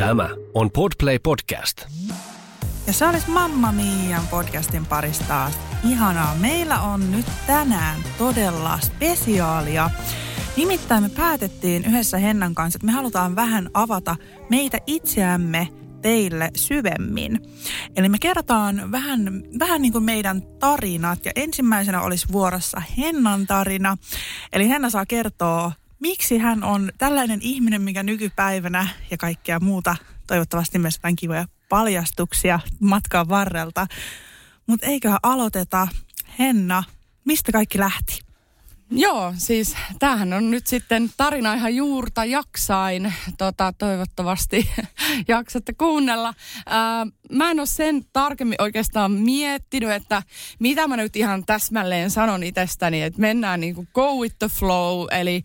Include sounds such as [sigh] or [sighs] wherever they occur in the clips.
Tämä on Podplay Podcast. Ja se olisi Mamma Mian podcastin parista taas. Ihanaa. Meillä on nyt tänään todella spesiaalia. Nimittäin me päätettiin yhdessä Hennan kanssa, että me halutaan vähän avata meitä itseämme teille syvemmin. Eli me kerrotaan vähän, vähän niin kuin meidän tarinat ja ensimmäisenä olisi vuorossa Hennan tarina. Eli Henna saa kertoa, miksi hän on tällainen ihminen, mikä nykypäivänä ja kaikkea muuta, toivottavasti myös jotain kivoja paljastuksia matkan varrelta. Mutta eiköhän aloiteta. Henna, mistä kaikki lähti? Joo, siis tämähän on nyt sitten tarina ihan juurta jaksain. Tota, toivottavasti [laughs] jaksatte kuunnella. Ää, mä en ole sen tarkemmin oikeastaan miettinyt, että mitä mä nyt ihan täsmälleen sanon itsestäni, että mennään niin kuin go with the flow, eli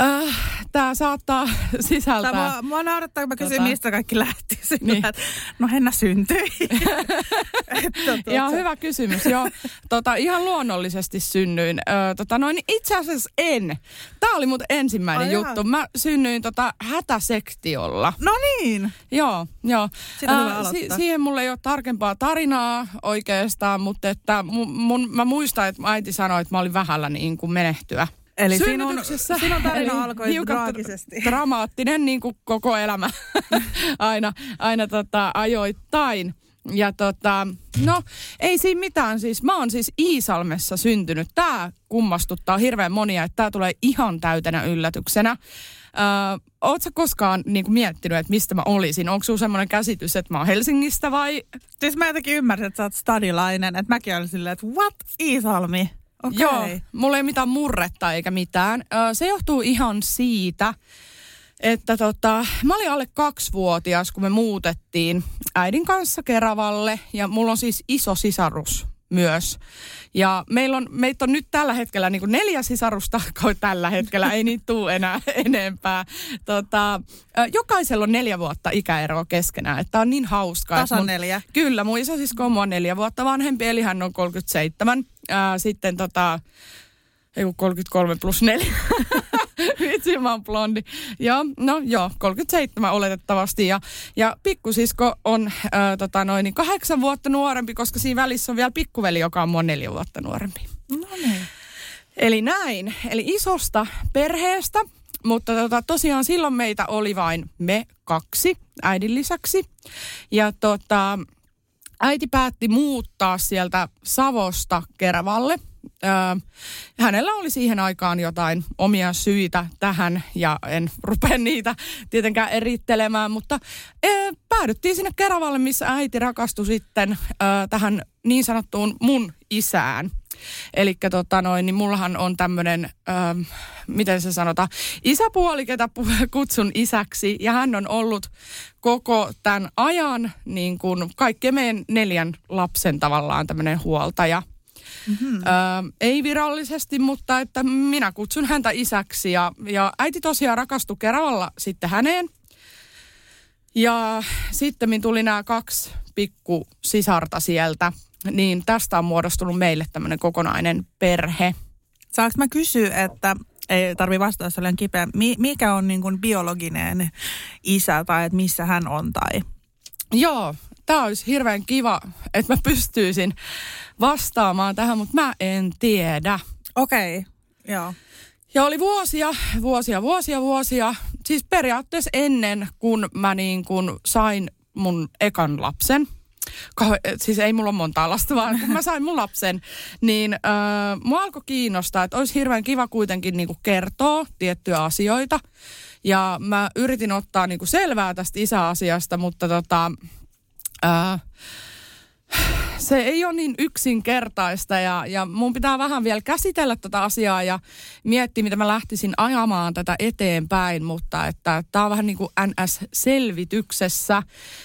Äh, Tämä saattaa [laughs] sisältää... Tämä, mua, mua naurattaa, kun mä kysyn, tota... mistä kaikki lähti. [laughs] Sillä, niin. että, no Henna syntyi. [laughs] että, ihan hyvä kysymys, joo. Tota, ihan luonnollisesti synnyin. Ö, tota, noin, itse asiassa en. Tämä oli mun ensimmäinen Ai juttu. Ihan. Mä synnyin tota, hätäsektiolla. No niin. Joo, joo. Äh, si- siihen mulle ei ole tarkempaa tarinaa oikeastaan, mutta että mun, mun, mä muistan, että äiti sanoi, että mä olin vähällä niin kuin menehtyä. Eli sinun, sinun tarina alkoi traagisesti. [laughs] Dramaattinen niin kuin koko elämä [laughs] aina, aina tota, ajoittain. Ja tota, no ei siinä mitään siis. Mä oon siis Iisalmessa syntynyt. Tää kummastuttaa hirveän monia, että tää tulee ihan täytenä yllätyksenä. Öö, Oletko koskaan niin kuin, miettinyt, että mistä mä olisin? Onko sulla semmoinen käsitys, että mä oon Helsingistä vai? Siis mä jotenkin ymmärsin, että sä oot stadilainen. Että mäkin olisin silleen, että what? Iisalmi? Okay. Joo, mulla ei mitään murretta eikä mitään. Se johtuu ihan siitä, että tota, mä olin alle kaksivuotias, kun me muutettiin äidin kanssa Keravalle. Ja mulla on siis iso sisarus myös. Ja meillä on, meitä on nyt tällä hetkellä niin kuin neljä sisarusta, [laughs] tällä hetkellä ei niitä tule enää [laughs] enempää. Tota, jokaisella on neljä vuotta ikäeroa keskenään, että on niin hauskaa. Tasan mun, neljä. Kyllä, mun isosisko on neljä vuotta vanhempi, eli hän on 37. Ää, sitten tota, ei 33 plus 4. [laughs] Vitsi, mä oon blondi. Ja no joo, 37 oletettavasti. Ja, ja pikkusisko on äh, tota noin, niin kahdeksan vuotta nuorempi, koska siinä välissä on vielä pikkuveli, joka on mua neljä vuotta nuorempi. No niin. Eli näin. Eli isosta perheestä. Mutta tota, tosiaan silloin meitä oli vain me kaksi äidin lisäksi. Ja tota, äiti päätti muuttaa sieltä Savosta Keravalle – Öö, hänellä oli siihen aikaan jotain omia syitä tähän ja en [laughs] rupea niitä tietenkään erittelemään, mutta öö, päädyttiin sinne Keravalle, missä äiti rakastui sitten öö, tähän niin sanottuun mun isään. Eli tota noin, niin mullahan on tämmöinen, miten se sanotaan, isäpuoli, ketä kutsun isäksi. Ja hän on ollut koko tämän ajan niin kuin kaikkien meidän neljän lapsen tavallaan tämmöinen huoltaja. Mm-hmm. Ö, ei virallisesti, mutta että minä kutsun häntä isäksi. Ja, ja äiti tosiaan rakastui Keravalla sitten häneen. Ja sitten tuli nämä kaksi pikku sisarta sieltä. Niin tästä on muodostunut meille tämmöinen kokonainen perhe. Saanko mä kysyä, että ei tarvi vastata sellainen kipeä, mikä on niin kuin biologinen isä tai että missä hän on tai? Joo, tämä olisi hirveän kiva, että mä pystyisin vastaamaan tähän, mutta mä en tiedä. Okei, okay. joo. Ja oli vuosia, vuosia, vuosia, vuosia. Siis periaatteessa ennen, kun mä niin kun sain mun ekan lapsen, siis ei mulla ole montaa lasta, vaan kun mä sain mun lapsen, niin äh, mua alkoi kiinnostaa, että olisi hirveän kiva kuitenkin niin kertoa tiettyjä asioita. Ja mä yritin ottaa niin selvää tästä isäasiasta, mutta tota, äh, se ei ole niin yksinkertaista ja, ja mun pitää vähän vielä käsitellä tätä asiaa ja miettiä, mitä mä lähtisin ajamaan tätä eteenpäin, mutta että tämä on vähän niin kuin NS-selvityksessä.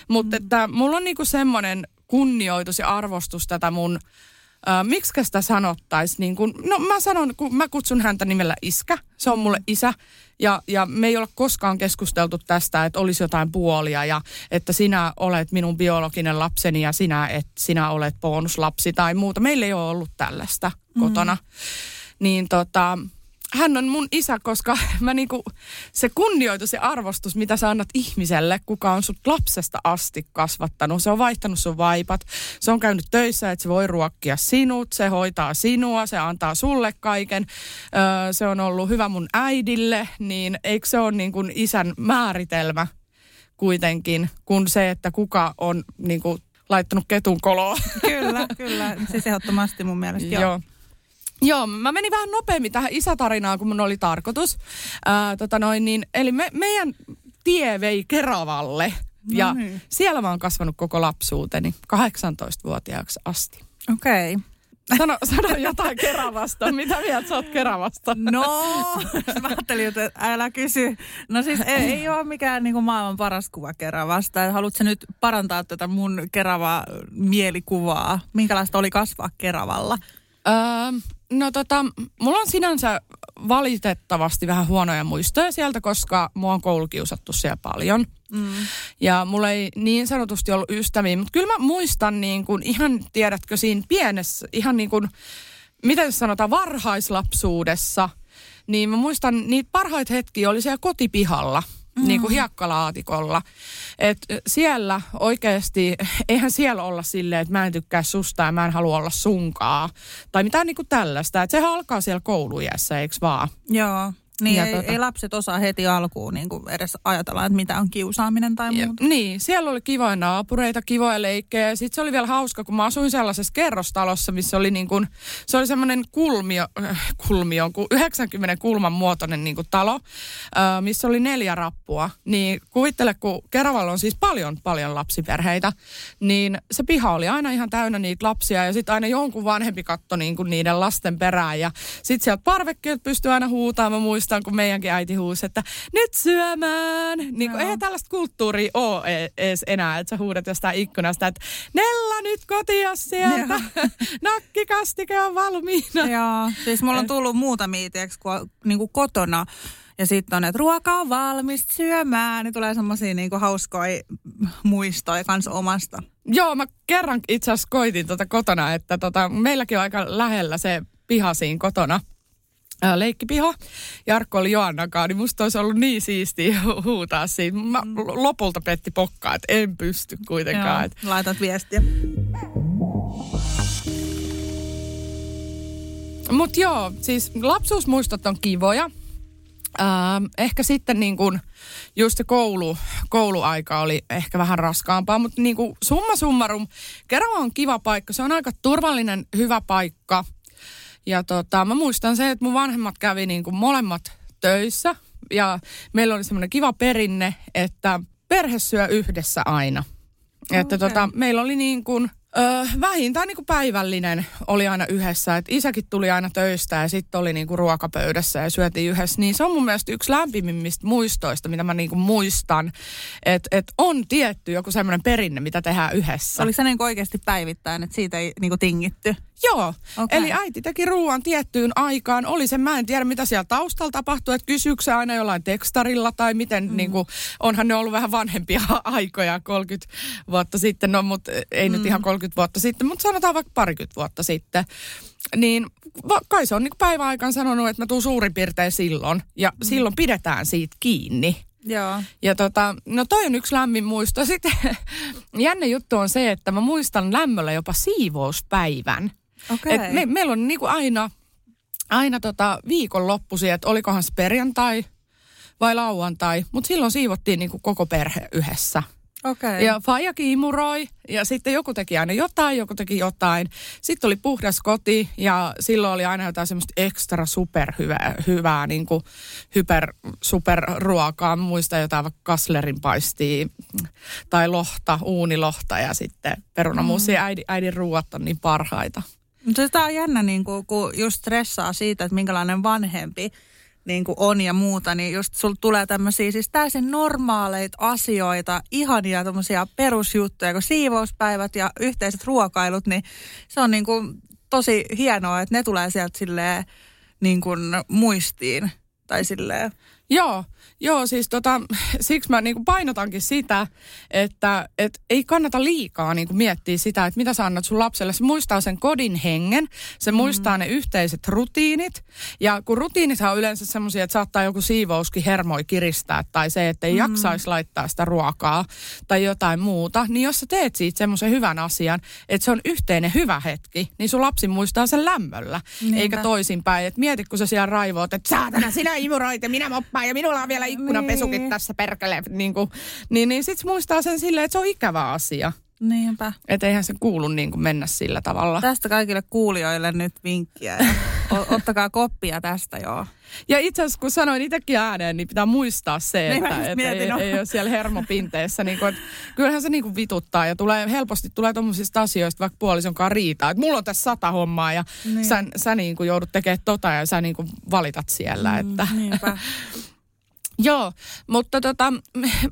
Mutta mm. että mulla on niin kuin semmoinen kunnioitus ja arvostus tätä mun Uh, miksi sitä sanottaisiin? Niin kun, no mä sanon, kun mä kutsun häntä nimellä iskä, se on mulle isä. Ja, ja me ei ole koskaan keskusteltu tästä, että olisi jotain puolia ja että sinä olet minun biologinen lapseni ja sinä, että sinä olet bonuslapsi tai muuta. Meillä ei ole ollut tällaista mm. kotona. Niin tota, hän on mun isä, koska [laughs] mä niinku, se kunnioitus ja arvostus, mitä sä annat ihmiselle, kuka on sut lapsesta asti kasvattanut. Se on vaihtanut sun vaipat, se on käynyt töissä, että se voi ruokkia sinut, se hoitaa sinua, se antaa sulle kaiken. Öö, se on ollut hyvä mun äidille, niin eikö se ole niin kuin isän määritelmä kuitenkin, kun se, että kuka on niin kuin laittanut ketun koloa. Kyllä, kyllä. Siis ehdottomasti mun mielestä joo. joo. Joo, mä menin vähän nopeammin tähän isätarinaan, kun mun oli tarkoitus. Ää, tota noin, niin, eli me, meidän tie vei Keravalle. No ja niin. siellä mä oon kasvanut koko lapsuuteni 18-vuotiaaksi asti. Okei. Okay. Sano, sano jotain Keravasta. Mitä mieltä sä oot Keravasta? No, mä ajattelin, että älä kysy. No siis ei, ei ole mikään niin kuin maailman paras kuva Keravasta. Haluatko nyt parantaa tätä mun Kerava mielikuvaa? Minkälaista oli kasvaa Keravalla? Öö, No tota, mulla on sinänsä valitettavasti vähän huonoja muistoja sieltä, koska mua on koulukiusattu siellä paljon. Mm. Ja mulla ei niin sanotusti ollut ystäviä, mutta kyllä mä muistan niin kuin ihan, tiedätkö, siinä pienessä, ihan niin kuin, miten sanotaan, varhaislapsuudessa, niin mä muistan niitä parhaita hetkiä oli siellä kotipihalla – mm. niin kuin hiekkalaatikolla. Et siellä oikeasti, eihän siellä olla silleen, että mä en tykkää susta ja mä en halua olla sunkaa. Tai mitään niin kuin tällaista. Et sehän alkaa siellä koulujässä, eikö vaan? Joo. Niin, ei, tota... ei lapset osaa heti alkuun niin kuin edes ajatella, että mitä on kiusaaminen tai muuta. Ja, niin, siellä oli kivoja naapureita, kivoja leikkejä. Sitten se oli vielä hauska, kun mä asuin sellaisessa kerrostalossa, missä oli niin kuin, se oli semmoinen kulmio, äh, kulmio, 90 kulman muotoinen niin kuin talo, äh, missä oli neljä rappua. Niin kuvittele, kun Keravalla on siis paljon, paljon lapsiperheitä, niin se piha oli aina ihan täynnä niitä lapsia ja sitten aina jonkun vanhempi katto niin kuin niiden lasten perään. Ja sitten sieltä parvekkeet pystyi aina huutamaan, mä muistan, kun meidänkin äiti huusi, että nyt syömään. Niin kuin, eihän tällaista kulttuuria ole edes enää, että sä huudat jostain ikkunasta, että Nella nyt kotia sieltä, [laughs] nakkikastike on valmiina. Joo, siis mulla on tullut muutamia, tiiäks, kun, niin kuin kotona ja sitten on, että ruoka on valmis syömään, niin tulee semmoisia niinku hauskoja muistoja kans omasta. Joo, mä kerran itse asiassa koitin tuota kotona, että tota, meilläkin on aika lähellä se piha siinä kotona leikkipiha. Jarkko oli Joannakaan, niin musta olisi ollut niin siistiä [laughs] huutaa siitä. Mä mm. lopulta petti pokkaa, että en pysty kuitenkaan. Joo, laitat viestiä. Mutta joo, siis lapsuusmuistot on kivoja. Äh, ehkä sitten niin kun, just se koulu, kouluaika oli ehkä vähän raskaampaa, mutta niin kuin summa summarum, Kerava on kiva paikka. Se on aika turvallinen, hyvä paikka – ja tota, mä muistan se, että mun vanhemmat kävi niin kuin molemmat töissä ja meillä oli semmoinen kiva perinne, että perhe syö yhdessä aina. Okay. Että tota, meillä oli niin kuin Öö, vähintään niin kuin päivällinen oli aina yhdessä. Et isäkin tuli aina töistä ja sitten oli niin kuin ruokapöydässä ja syötiin yhdessä. Niin se on mun mielestä yksi lämpimimmistä muistoista, mitä mä niin kuin muistan. Että et on tietty joku semmoinen perinne, mitä tehdään yhdessä. Oliko se niin oikeasti päivittäin, että siitä ei niin kuin tingitty? Joo, okay. eli äiti teki ruoan tiettyyn aikaan. Oli se, mä en tiedä mitä siellä taustalla tapahtui, että kysyykö aina jollain tekstarilla tai miten, mm. niin kuin, onhan ne ollut vähän vanhempia [laughs] aikoja, 30 vuotta sitten, no mutta ei mm. nyt ihan 30 vuotta sitten, mutta sanotaan vaikka parikymmentä vuotta sitten. Niin kai se on niin päiväaikaan sanonut, että mä tuun suurin piirtein silloin ja mm. silloin pidetään siitä kiinni. Joo. Ja tota, no toi on yksi lämmin muisto. [laughs] Sitten jänne juttu on se, että mä muistan lämmöllä jopa siivouspäivän. Okay. Et me, meillä on niinku aina, aina tota viikonloppuisia, että olikohan se perjantai vai lauantai, mutta silloin siivottiin niinku koko perhe yhdessä. Okei. Ja faija kiimuroi ja sitten joku teki aina jotain, joku teki jotain. Sitten oli puhdas koti ja silloin oli aina jotain semmoista ekstra superhyvää, hyvää, niin kuin hyper, superruokaa. Muista jotain vaikka kaslerin paistia tai lohta, uunilohta ja sitten perunamuusi. Mm. Äidin, äidin ruuat on niin parhaita. Mutta tämä on jännä, niin kuin, kun just stressaa siitä, että minkälainen vanhempi niin kuin on ja muuta, niin just sul tulee tämmöisiä siis täysin normaaleita asioita, ihania tämmöisiä perusjuttuja, kuin siivouspäivät ja yhteiset ruokailut, niin se on niin kuin tosi hienoa, että ne tulee sieltä silleen niin kuin muistiin tai silleen. Joo, joo siis tota, siksi mä niinku painotankin sitä, että et ei kannata liikaa niinku miettiä sitä, että mitä sä annat sun lapselle. Se muistaa sen kodin hengen, se mm. muistaa ne yhteiset rutiinit. Ja kun rutiinit on yleensä semmoisia, että saattaa joku siivouskin hermoi kiristää tai se, että ei mm. jaksaisi laittaa sitä ruokaa tai jotain muuta, niin jos sä teet siitä semmoisen hyvän asian, että se on yhteinen hyvä hetki, niin sun lapsi muistaa sen lämmöllä, Niinpä. eikä toisinpäin. Et mieti, kun sä siellä raivoot, että saatana sinä imuroit ja minä moppaan ja minulla on vielä ikkunapesukin niin. tässä perkele. Niin, kuin, niin, niin sit muistaa sen silleen, että se on ikävä asia. Niinpä. Että eihän se kuulu niin kuin mennä sillä tavalla. Tästä kaikille kuulijoille nyt vinkkiä. o- ottakaa koppia tästä joo. Ja itse asiassa kun sanoin itsekin ääneen, niin pitää muistaa se, niin että, että ei, no. ei ole siellä hermopinteessä. niin kuin, että kyllähän se niin kuin vituttaa ja tulee, helposti tulee tuommoisista asioista vaikka puolisonkaan riitaa. Että mulla on tässä sata hommaa ja niin. sä, sä niin kuin joudut tekemään tota ja sä niin kuin valitat siellä. Mm, että. Niinpä. [laughs] Joo, mutta tota,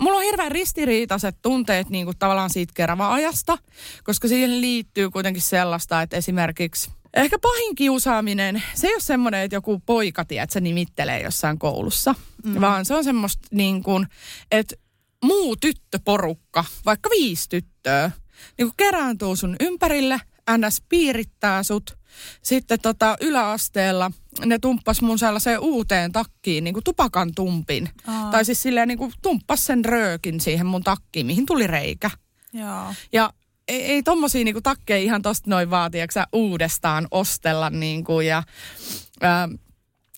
mulla on hirveän ristiriitaiset tunteet niin kuin tavallaan siitä Kerava-ajasta, koska siihen liittyy kuitenkin sellaista, että esimerkiksi ehkä pahin kiusaaminen, se ei ole semmoinen, että joku poika, tiedät, se nimittelee jossain koulussa, mm. vaan se on semmoista niin kuin, että muu tyttöporukka, vaikka viisi tyttöä, niin kuin kerääntuu sun ympärille, ns. piirittää sut, sitten tota yläasteella – ne tumppas mun sellaiseen uuteen takkiin, niin kuin tupakan tumpin. Aa. Tai siis silleen niin kuin tumppas sen röökin siihen mun takkiin, mihin tuli reikä. Joo. Ja ei, ei tommosia niin kuin takkeja ihan tosta noin vaati, uudestaan ostella niin kuin, ja... Ää,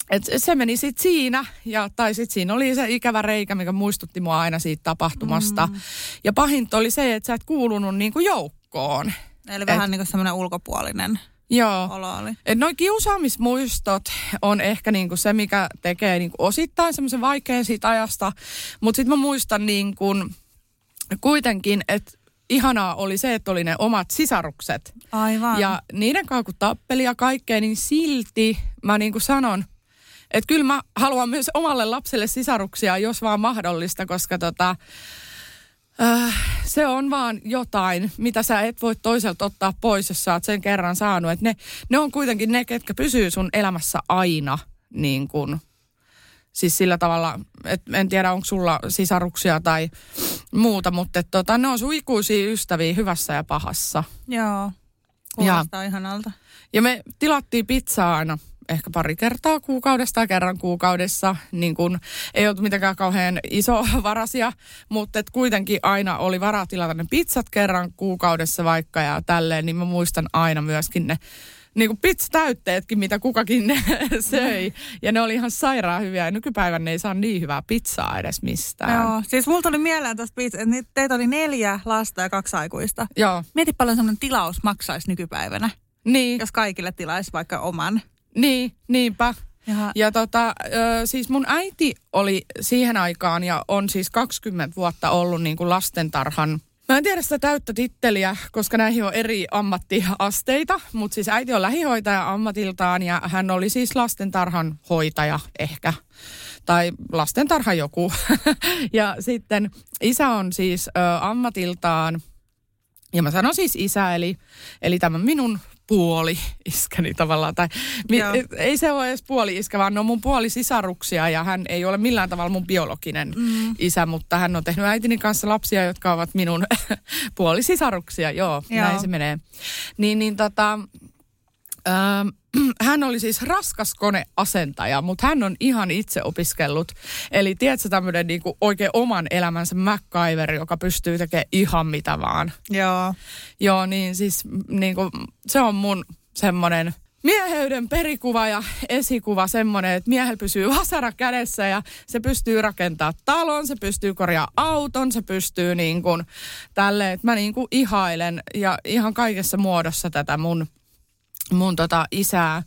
et se meni sitten siinä, ja, tai sitten siinä oli se ikävä reikä, mikä muistutti mua aina siitä tapahtumasta. Mm. Ja pahinta oli se, että sä et kuulunut niin kuin joukkoon. Eli et, vähän niin kuin semmoinen ulkopuolinen. Joo. olo oli. Et noi kiusaamismuistot on ehkä niinku se, mikä tekee niinku osittain semmoisen vaikean siitä ajasta. Mutta sitten mä muistan niinku kuitenkin, että ihanaa oli se, että oli ne omat sisarukset. Aivan. Ja niiden kanssa kun tappeli ja kaikkea, niin silti mä niinku sanon, että kyllä mä haluan myös omalle lapselle sisaruksia, jos vaan mahdollista, koska tota, Äh, se on vaan jotain, mitä sä et voi toiselta ottaa pois, jos sä oot sen kerran saanut. Et ne, ne on kuitenkin ne, ketkä pysyy sun elämässä aina niin kun, siis sillä tavalla, että en tiedä onko sulla sisaruksia tai muuta, mutta et, tota, ne on sun ikuisia ystäviä hyvässä ja pahassa. Joo, kuulostaa ja, ihanalta. Ja me tilattiin pizzaa aina ehkä pari kertaa kuukaudessa tai kerran kuukaudessa. Niin kun, ei ollut mitenkään kauhean iso [laughs] varasia, mutta et kuitenkin aina oli varaa tilata ne pizzat kerran kuukaudessa vaikka ja tälleen, niin mä muistan aina myöskin ne niin kuin pizza-täytteetkin, mitä kukakin ne [laughs] söi. Ja ne oli ihan sairaan hyviä. Ja nykypäivän ne ei saa niin hyvää pizzaa edes mistään. Joo, siis mulla tuli mieleen tuosta pizza, että teitä oli neljä lasta ja kaksi aikuista. Joo. Mieti paljon semmoinen tilaus maksaisi nykypäivänä. Niin. Jos kaikille tilaisi vaikka oman. Niin, niinpä. Jaha. Ja tota, siis mun äiti oli siihen aikaan ja on siis 20 vuotta ollut niin kuin lastentarhan Mä en tiedä sitä täyttä titteliä, koska näihin on eri ammattiasteita, mutta siis äiti on lähihoitaja ammatiltaan ja hän oli siis lastentarhan hoitaja ehkä, tai lastentarhan joku. [laughs] ja sitten isä on siis ö, ammatiltaan, ja mä sanon siis isä, eli, eli tämä minun puoli iskäni tavallaan. Tai, mi, ei se ole edes puoli iskä, vaan ne on mun puoli sisaruksia ja hän ei ole millään tavalla mun biologinen mm. isä, mutta hän on tehnyt äitini kanssa lapsia, jotka ovat minun [laughs] puoli sisaruksia. Joo, Joo, näin se menee. Niin, niin tota, ähm, [clears throat] hän oli siis raskas koneasentaja, mutta hän on ihan itse opiskellut. Eli tiedätkö tämmöinen niinku oikein oman elämänsä MacGyver, joka pystyy tekemään ihan mitä vaan. Joo. Joo, niin siis niinku, se on mun semmoinen mieheyden perikuva ja esikuva semmoinen, että miehellä pysyy [laughs] vasara kädessä ja se pystyy rakentaa talon, se pystyy korjaa auton, se pystyy niin kuin tälleen, että mä niin kuin ihailen ja ihan kaikessa muodossa tätä mun, mun tota isää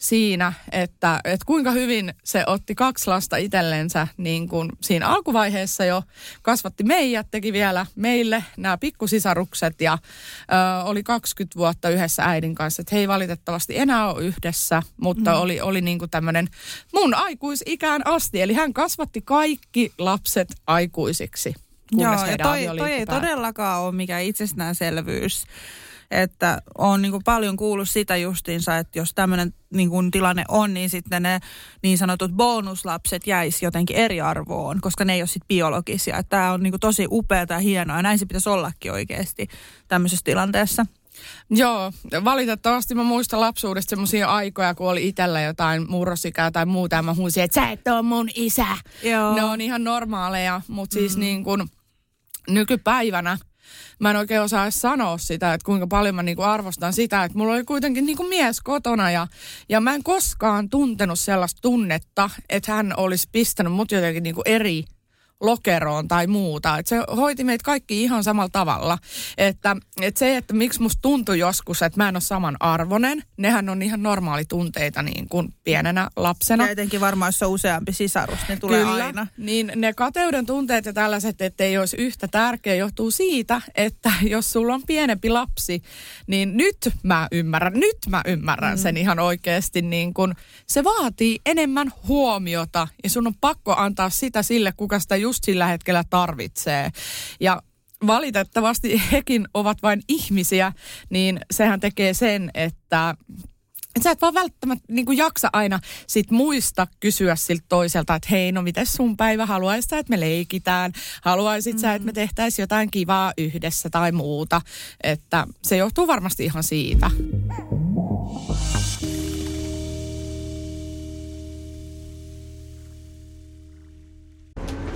siinä, että, että kuinka hyvin se otti kaksi lasta itsellensä niin kuin siinä alkuvaiheessa jo. Kasvatti meidät, teki vielä meille nämä pikkusisarukset ja ö, oli 20 vuotta yhdessä äidin kanssa. Että he ei valitettavasti enää ole yhdessä, mutta mm. oli, oli niin kuin tämmöinen mun aikuisikään asti. Eli hän kasvatti kaikki lapset aikuisiksi. Joo, ja toi, toi ei todellakaan ole mikään itsestäänselvyys että on niin kuin paljon kuullut sitä justiinsa, että jos tämmöinen niin kuin tilanne on, niin sitten ne niin sanotut bonuslapset jäisi jotenkin eri arvoon, koska ne ei ole sitten biologisia. Tämä on niin kuin tosi upeaa ja hienoa ja näin se pitäisi ollakin oikeasti tämmöisessä tilanteessa. Joo, valitettavasti mä muistan lapsuudesta semmoisia aikoja, kun oli itsellä jotain murrosikää tai muuta, ja mä huusin, että sä et ole mun isä. Joo. Ne on ihan normaaleja, mutta siis mm. niin kuin nykypäivänä – mä en oikein osaa edes sanoa sitä, että kuinka paljon mä niinku arvostan sitä, että mulla oli kuitenkin niinku mies kotona ja, ja mä en koskaan tuntenut sellaista tunnetta, että hän olisi pistänyt mut jotenkin niinku eri lokeroon tai muuta. Et se hoiti meitä kaikki ihan samalla tavalla. Että, et se, että miksi musta tuntui joskus, että mä en ole saman arvonen, nehän on ihan normaali tunteita niin kuin pienenä lapsena. Ja etenkin varmaan, jos on useampi sisarus, ne tulee Kyllä, aina. niin ne kateuden tunteet ja tällaiset, että ei olisi yhtä tärkeä, johtuu siitä, että jos sulla on pienempi lapsi, niin nyt mä ymmärrän, nyt mä ymmärrän mm. sen ihan oikeasti. Niin kun, se vaatii enemmän huomiota ja sun on pakko antaa sitä sille, kuka sitä just sillä hetkellä tarvitsee. Ja valitettavasti hekin ovat vain ihmisiä, niin sehän tekee sen, että et sä et vaan välttämättä niin jaksa aina sit muista kysyä siltä toiselta, että hei, no miten sun päivä, haluaisit että me leikitään, haluaisit mm-hmm. sä, että me tehtäisiin jotain kivaa yhdessä tai muuta. Että se johtuu varmasti ihan siitä.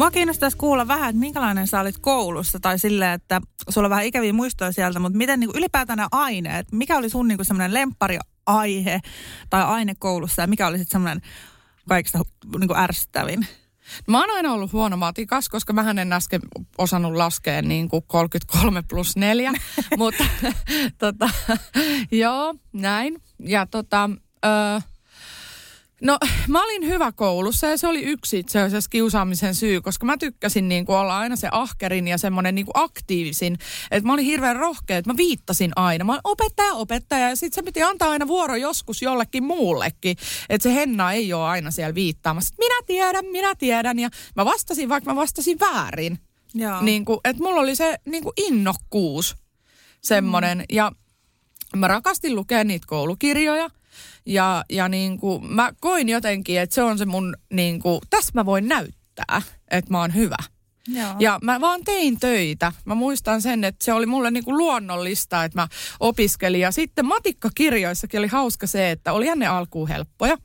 Mua kiinnostaisi kuulla vähän, että minkälainen sä olit koulussa tai silleen, että sulla on vähän ikäviä muistoja sieltä, mutta miten niin kuin ylipäätään nämä aineet, mikä oli sun niin semmoinen lemppariaihe tai aine koulussa ja mikä oli sitten semmoinen kaikista niin kuin ärsyttävin? Mä oon aina ollut huono matikas, koska mä en äsken osannut laskea niin kuin 33 plus 4, [laughs] mutta [laughs] tota, joo, näin. Ja tota, öö, No mä olin hyvä koulussa ja se oli yksi itse asiassa kiusaamisen syy, koska mä tykkäsin niin kuin olla aina se ahkerin ja semmoinen niin kuin aktiivisin. Että mä olin hirveän rohkea, että mä viittasin aina. Mä olin opettaja, opettaja ja sitten se piti antaa aina vuoro joskus jollekin muullekin. Että se Henna ei ole aina siellä viittaamassa. Minä tiedän, minä tiedän ja mä vastasin, vaikka mä vastasin väärin. Joo. Niin kuin, että mulla oli se niin kuin innokkuus semmoinen mm. ja mä rakastin lukea niitä koulukirjoja – ja, ja niin kuin, mä koin jotenkin, että se on se mun, niin kuin, tässä mä voin näyttää, että mä oon hyvä. Joo. Ja mä vaan tein töitä. Mä muistan sen, että se oli mulle niin kuin luonnollista, että mä opiskelin. Ja sitten matikkakirjoissakin oli hauska se, että oli ne alkuun helppoja.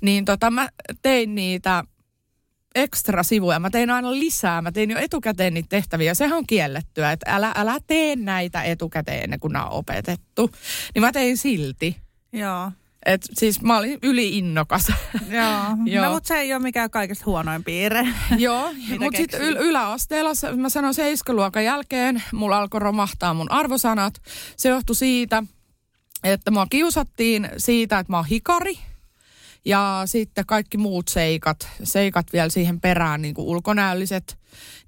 Niin tota, mä tein niitä ekstra sivuja. Mä tein aina lisää. Mä tein jo etukäteen niitä tehtäviä. Sehän on kiellettyä, että älä, älä tee näitä etukäteen ennen kuin nämä on opetettu. Niin mä tein silti. Joo. Et siis mä olin yli-innokas. Joo. [laughs] Joo. No, mutta se ei ole mikään kaikista huonoin piirre. Joo, [laughs] mutta sitten yl- yläasteella, mä sanoin seiskaluokan jälkeen, mulla alkoi romahtaa mun arvosanat. Se johtui siitä, että mua kiusattiin siitä, että mä oon hikari. Ja sitten kaikki muut seikat, seikat vielä siihen perään, niin kuin ulkonäölliset,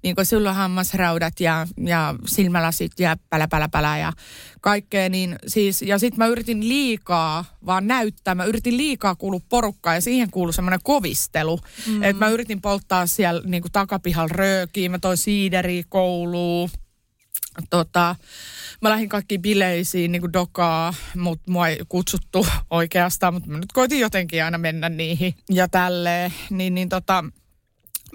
niin kuin syllähammasräydät ja, ja silmälasit ja pälä, pälä, pälä ja kaikkea. Niin siis, ja sitten mä yritin liikaa vaan näyttää, mä yritin liikaa kuulua porukkaan ja siihen kuului semmoinen kovistelu. Mm. Että mä yritin polttaa siellä niin kuin takapihalla röökiä, mä toin siideriä kouluun tota, mä lähdin kaikkiin bileisiin niin kuin dokaa, mutta mua ei kutsuttu [laughs] oikeastaan, mutta mä nyt koitin jotenkin aina mennä niihin ja tälleen. Niin, niin tota,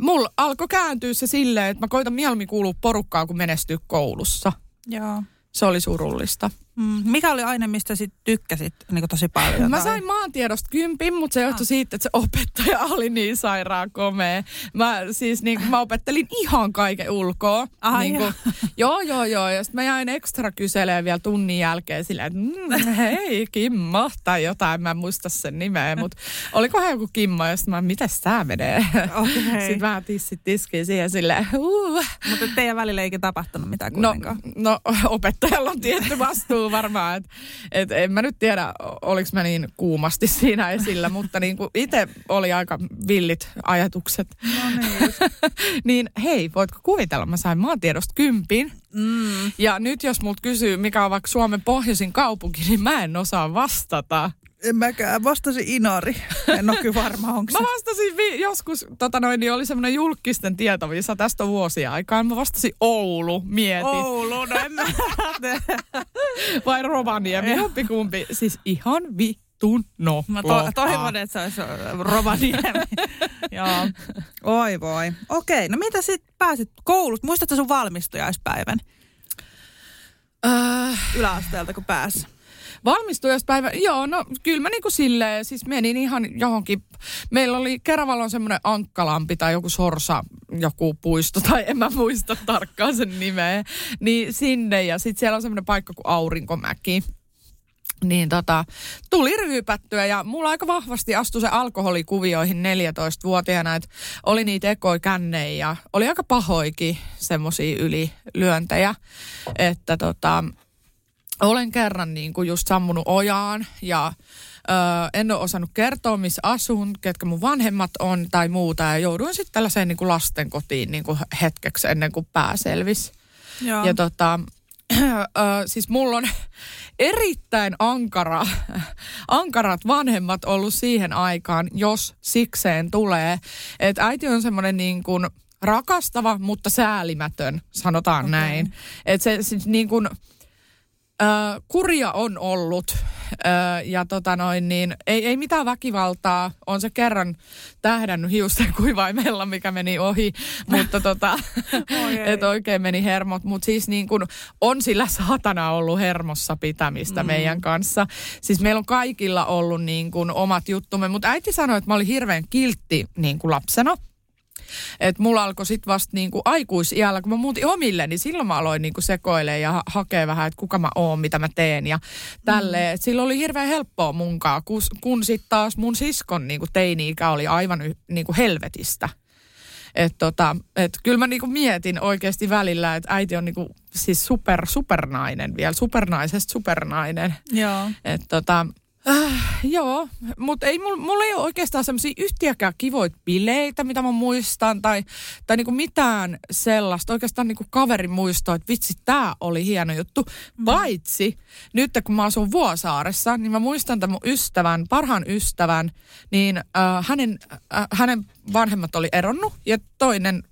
mulla alkoi kääntyä se silleen, että mä koitan mieluummin kuulua porukkaa kuin menestyä koulussa. Joo. Se oli surullista. Mm. Mikä oli aine, mistä sit tykkäsit niin tosi paljon? Mä sain maantiedosta kympin, mutta se johtui siitä, että se opettaja [laughs] oli niin sairaan komea. Mä siis niin, mä opettelin ihan kaiken ulkoa. Ai niin kuin, [laughs] joo, joo, joo. Ja sitten mä jäin ekstra kyselemään vielä tunnin jälkeen silleen, että mm, hei Kimmo tai jotain. Mä en muista sen nimeä, mutta [laughs] olikohan joku Kimmo ja sitten mä, mitäs tää menee? Okei. Sitten vähän tissit tiskiin siihen silleen, uh. Mutta teidän välillä ei ikinä tapahtunut mitään No, kuitenkaan. no opettajalla on tietty vastuu varmaan, että et en mä nyt tiedä, oliko mä niin kuumasti siinä esillä, mutta niin kuin itse oli aika villit ajatukset. No niin. [laughs] niin hei, voitko kuvitella, mä sain maantiedosta kympin. Mm. Ja nyt jos multa kysyy, mikä on vaikka Suomen pohjoisin kaupunki, niin mä en osaa vastata. En mäkään. Vastasin Inari. En ole kyllä varma, onko se. Mä vastasin vi- joskus, tota noin, niin oli semmoinen julkisten tietovisa, tästä vuosia aikaan. Mä vastasin Oulu, mietin. Oulu, no en mä Vai Rovaniemi, jompikumpi. Siis ihan vittun no. Mä to- toivon, että se olisi Rovaniemi. Joo. Oi voi. Okei, no mitä sitten pääsit koulusta? Muistatko sun valmistujaispäivän Äh, yläasteelta, kun pääsi? Valmistujaispäivä, joo, no kyllä mä niinku silleen, siis menin ihan johonkin, meillä oli Keravalon semmoinen ankkalampi tai joku sorsa, joku puisto tai en mä muista tarkkaan sen nimeä, niin sinne ja sitten siellä on semmoinen paikka kuin Aurinkomäki. Niin tota, tuli ryypättyä ja mulla aika vahvasti astui se alkoholikuvioihin 14-vuotiaana, että oli niitä ekoi kännejä ja oli aika pahoikin semmoisia ylilyöntejä, että tota, olen kerran niin kuin just sammunut ojaan ja ö, en ole osannut kertoa, missä asun, ketkä mun vanhemmat on tai muuta. Ja jouduin sitten tällaiseen niin kuin lastenkotiin niin kuin hetkeksi ennen kuin pää selvisi. Joo. Ja tota, ö, siis mulla on erittäin ankara, ankarat vanhemmat ollut siihen aikaan, jos sikseen tulee. Että äiti on semmoinen niin kuin rakastava, mutta säälimätön, sanotaan okay. näin. Että se siis niin kuin, Ö, kuria on ollut ö, ja tota noin, niin ei, ei mitään väkivaltaa. On se kerran tähdännyt hiusten kuivaimella, mikä meni ohi, mutta tota, [laughs] et oikein meni hermot. Mutta siis niin kun on sillä saatana ollut hermossa pitämistä mm. meidän kanssa. Siis meillä on kaikilla ollut niin kun omat juttumme, mutta äiti sanoi, että mä olin hirveän kiltti niin lapsena. Et mulla alkoi sitten vasta niinku aikuisiällä, kun mä muutin omille, niin silloin mä aloin niinku sekoilemaan ja ha- hakea vähän, että kuka mä oon, mitä mä teen ja tälleen. Et silloin oli hirveän helppoa munkaan, kun, kun sitten taas mun siskon niinku teini-ikä oli aivan y- niinku helvetistä. Että tota, et kyllä mä niinku mietin oikeasti välillä, että äiti on niinku siis super, supernainen vielä, supernaisesta supernainen. Joo. Et tota, äh, joo, mutta ei, mulla, mulla ei ole oikeastaan semmoisia yhtiäkään kivoita bileitä, mitä mä muistan, tai, tai niinku mitään sellaista, oikeastaan niinku kaverin muistoa, että vitsi, tää oli hieno juttu. Mm. Paitsi nyt kun mä asun Vuosaaressa, niin mä muistan tämän mun ystävän, parhaan ystävän, niin äh, hänen, äh, hänen vanhemmat oli eronnut, ja toinen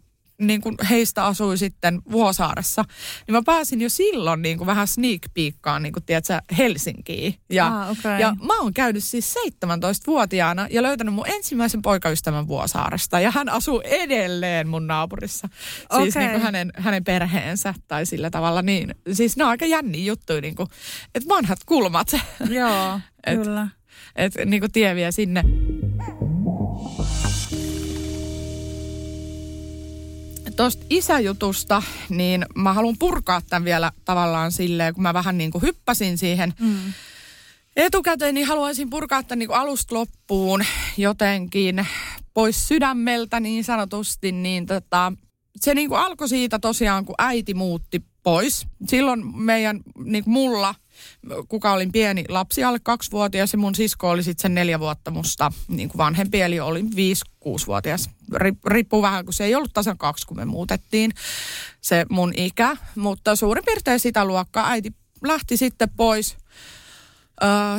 niin kuin heistä asui sitten Vuosaaressa, niin mä pääsin jo silloin niin kuin vähän sneak peekkaan, niin kuin tiedätkö, Helsinkiin. Ja, Ah, okei. ja mä oon käynyt siis 17-vuotiaana ja löytänyt mun ensimmäisen poikaystävän Vuosaaresta. Ja hän asuu edelleen mun naapurissa. Siis Okei. niin kuin hänen, hänen perheensä tai sillä tavalla. Niin, siis ne on aika jänniä juttuja, niin kuin, että vanhat kulmat. Joo, [laughs] Et- kyllä. että niin kuin tie vie sinne. Tuosta isäjutusta, niin mä haluan purkaa tämän vielä tavallaan silleen, kun mä vähän niin kuin hyppäsin siihen mm. etukäteen, niin haluaisin purkaa tämän niin kuin alusta loppuun jotenkin pois sydämeltä niin sanotusti, niin tota, se niin kuin alkoi siitä tosiaan, kun äiti muutti pois. Silloin meidän, niin kuin mulla, kuka olin pieni lapsi, alle kaksivuotias ja mun sisko oli sitten sen neljä vuotta musta niin kuin vanhempi, eli oli viisi, kuusivuotias. Riippuu vähän, kun se ei ollut tasan kaksi, kun me muutettiin se mun ikä, mutta suurin piirtein sitä luokkaa. Äiti lähti sitten pois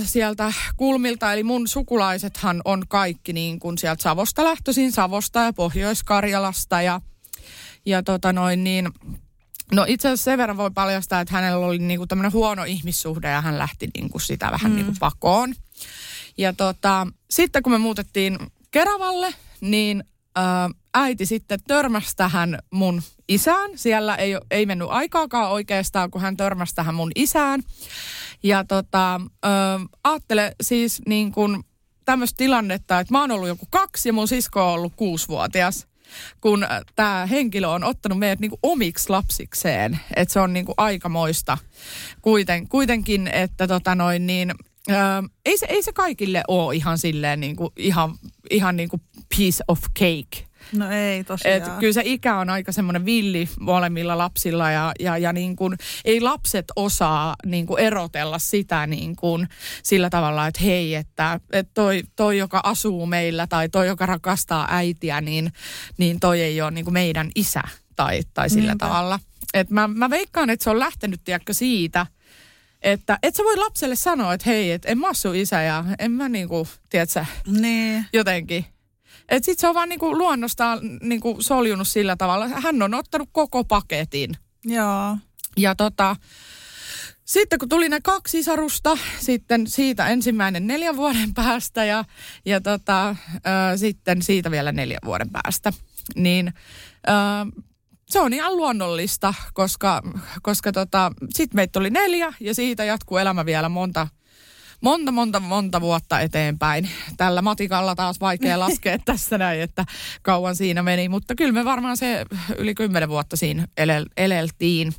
sieltä kulmilta, eli mun sukulaisethan on kaikki niin kuin sieltä Savosta lähtöisin, Savosta ja Pohjois-Karjalasta ja, ja tota noin niin, No itse asiassa sen verran voi paljastaa, että hänellä oli niinku tämmöinen huono ihmissuhde ja hän lähti niinku sitä vähän mm. niinku pakoon. Ja tota, sitten kun me muutettiin Keravalle, niin ää, äiti sitten törmäsi tähän mun isään. Siellä ei, ei mennyt aikaakaan oikeastaan, kun hän törmäsi tähän mun isään. Ja tota, ää, ajattele siis niin kuin tämmöistä tilannetta, että mä oon ollut joku kaksi ja mun sisko on ollut kuusivuotias kun tämä henkilö on ottanut meidät niinku omiksi lapsikseen. Että se on niinku aikamoista Kuiten, kuitenkin, että tota noin niin, Öö, ei, se, ei se kaikille ole ihan silleen niinku, ihan, ihan niinku piece of cake. No ei tosiaan. Et kyllä se ikä on aika semmoinen villi molemmilla lapsilla ja, ja, ja niin kuin, ei lapset osaa niin kuin erotella sitä niin kuin, sillä tavalla, että hei, että, että toi, toi, joka asuu meillä tai toi, joka rakastaa äitiä, niin, niin toi ei ole niin kuin meidän isä tai, tai sillä Niinpä. tavalla. Et mä, mä veikkaan, että se on lähtenyt tiedäkö, siitä, että et sä voi lapselle sanoa, että hei, että en mä sun isä ja en mä niinku, tiedätkö, niin. jotenkin. Että sit se on vaan niinku luonnostaan niinku soljunut sillä tavalla. Hän on ottanut koko paketin. Joo. Ja tota, sitten kun tuli ne kaksi sisarusta, sitten siitä ensimmäinen neljän vuoden päästä ja, ja tota, äh, sitten siitä vielä neljän vuoden päästä, niin äh, se on ihan luonnollista, koska, koska tota, sitten meitä tuli neljä ja siitä jatkuu elämä vielä monta, monta, monta, monta vuotta eteenpäin. Tällä matikalla taas vaikea laskea [laughs] tässä näin, että kauan siinä meni, mutta kyllä me varmaan se yli kymmenen vuotta siinä elel, eleltiin.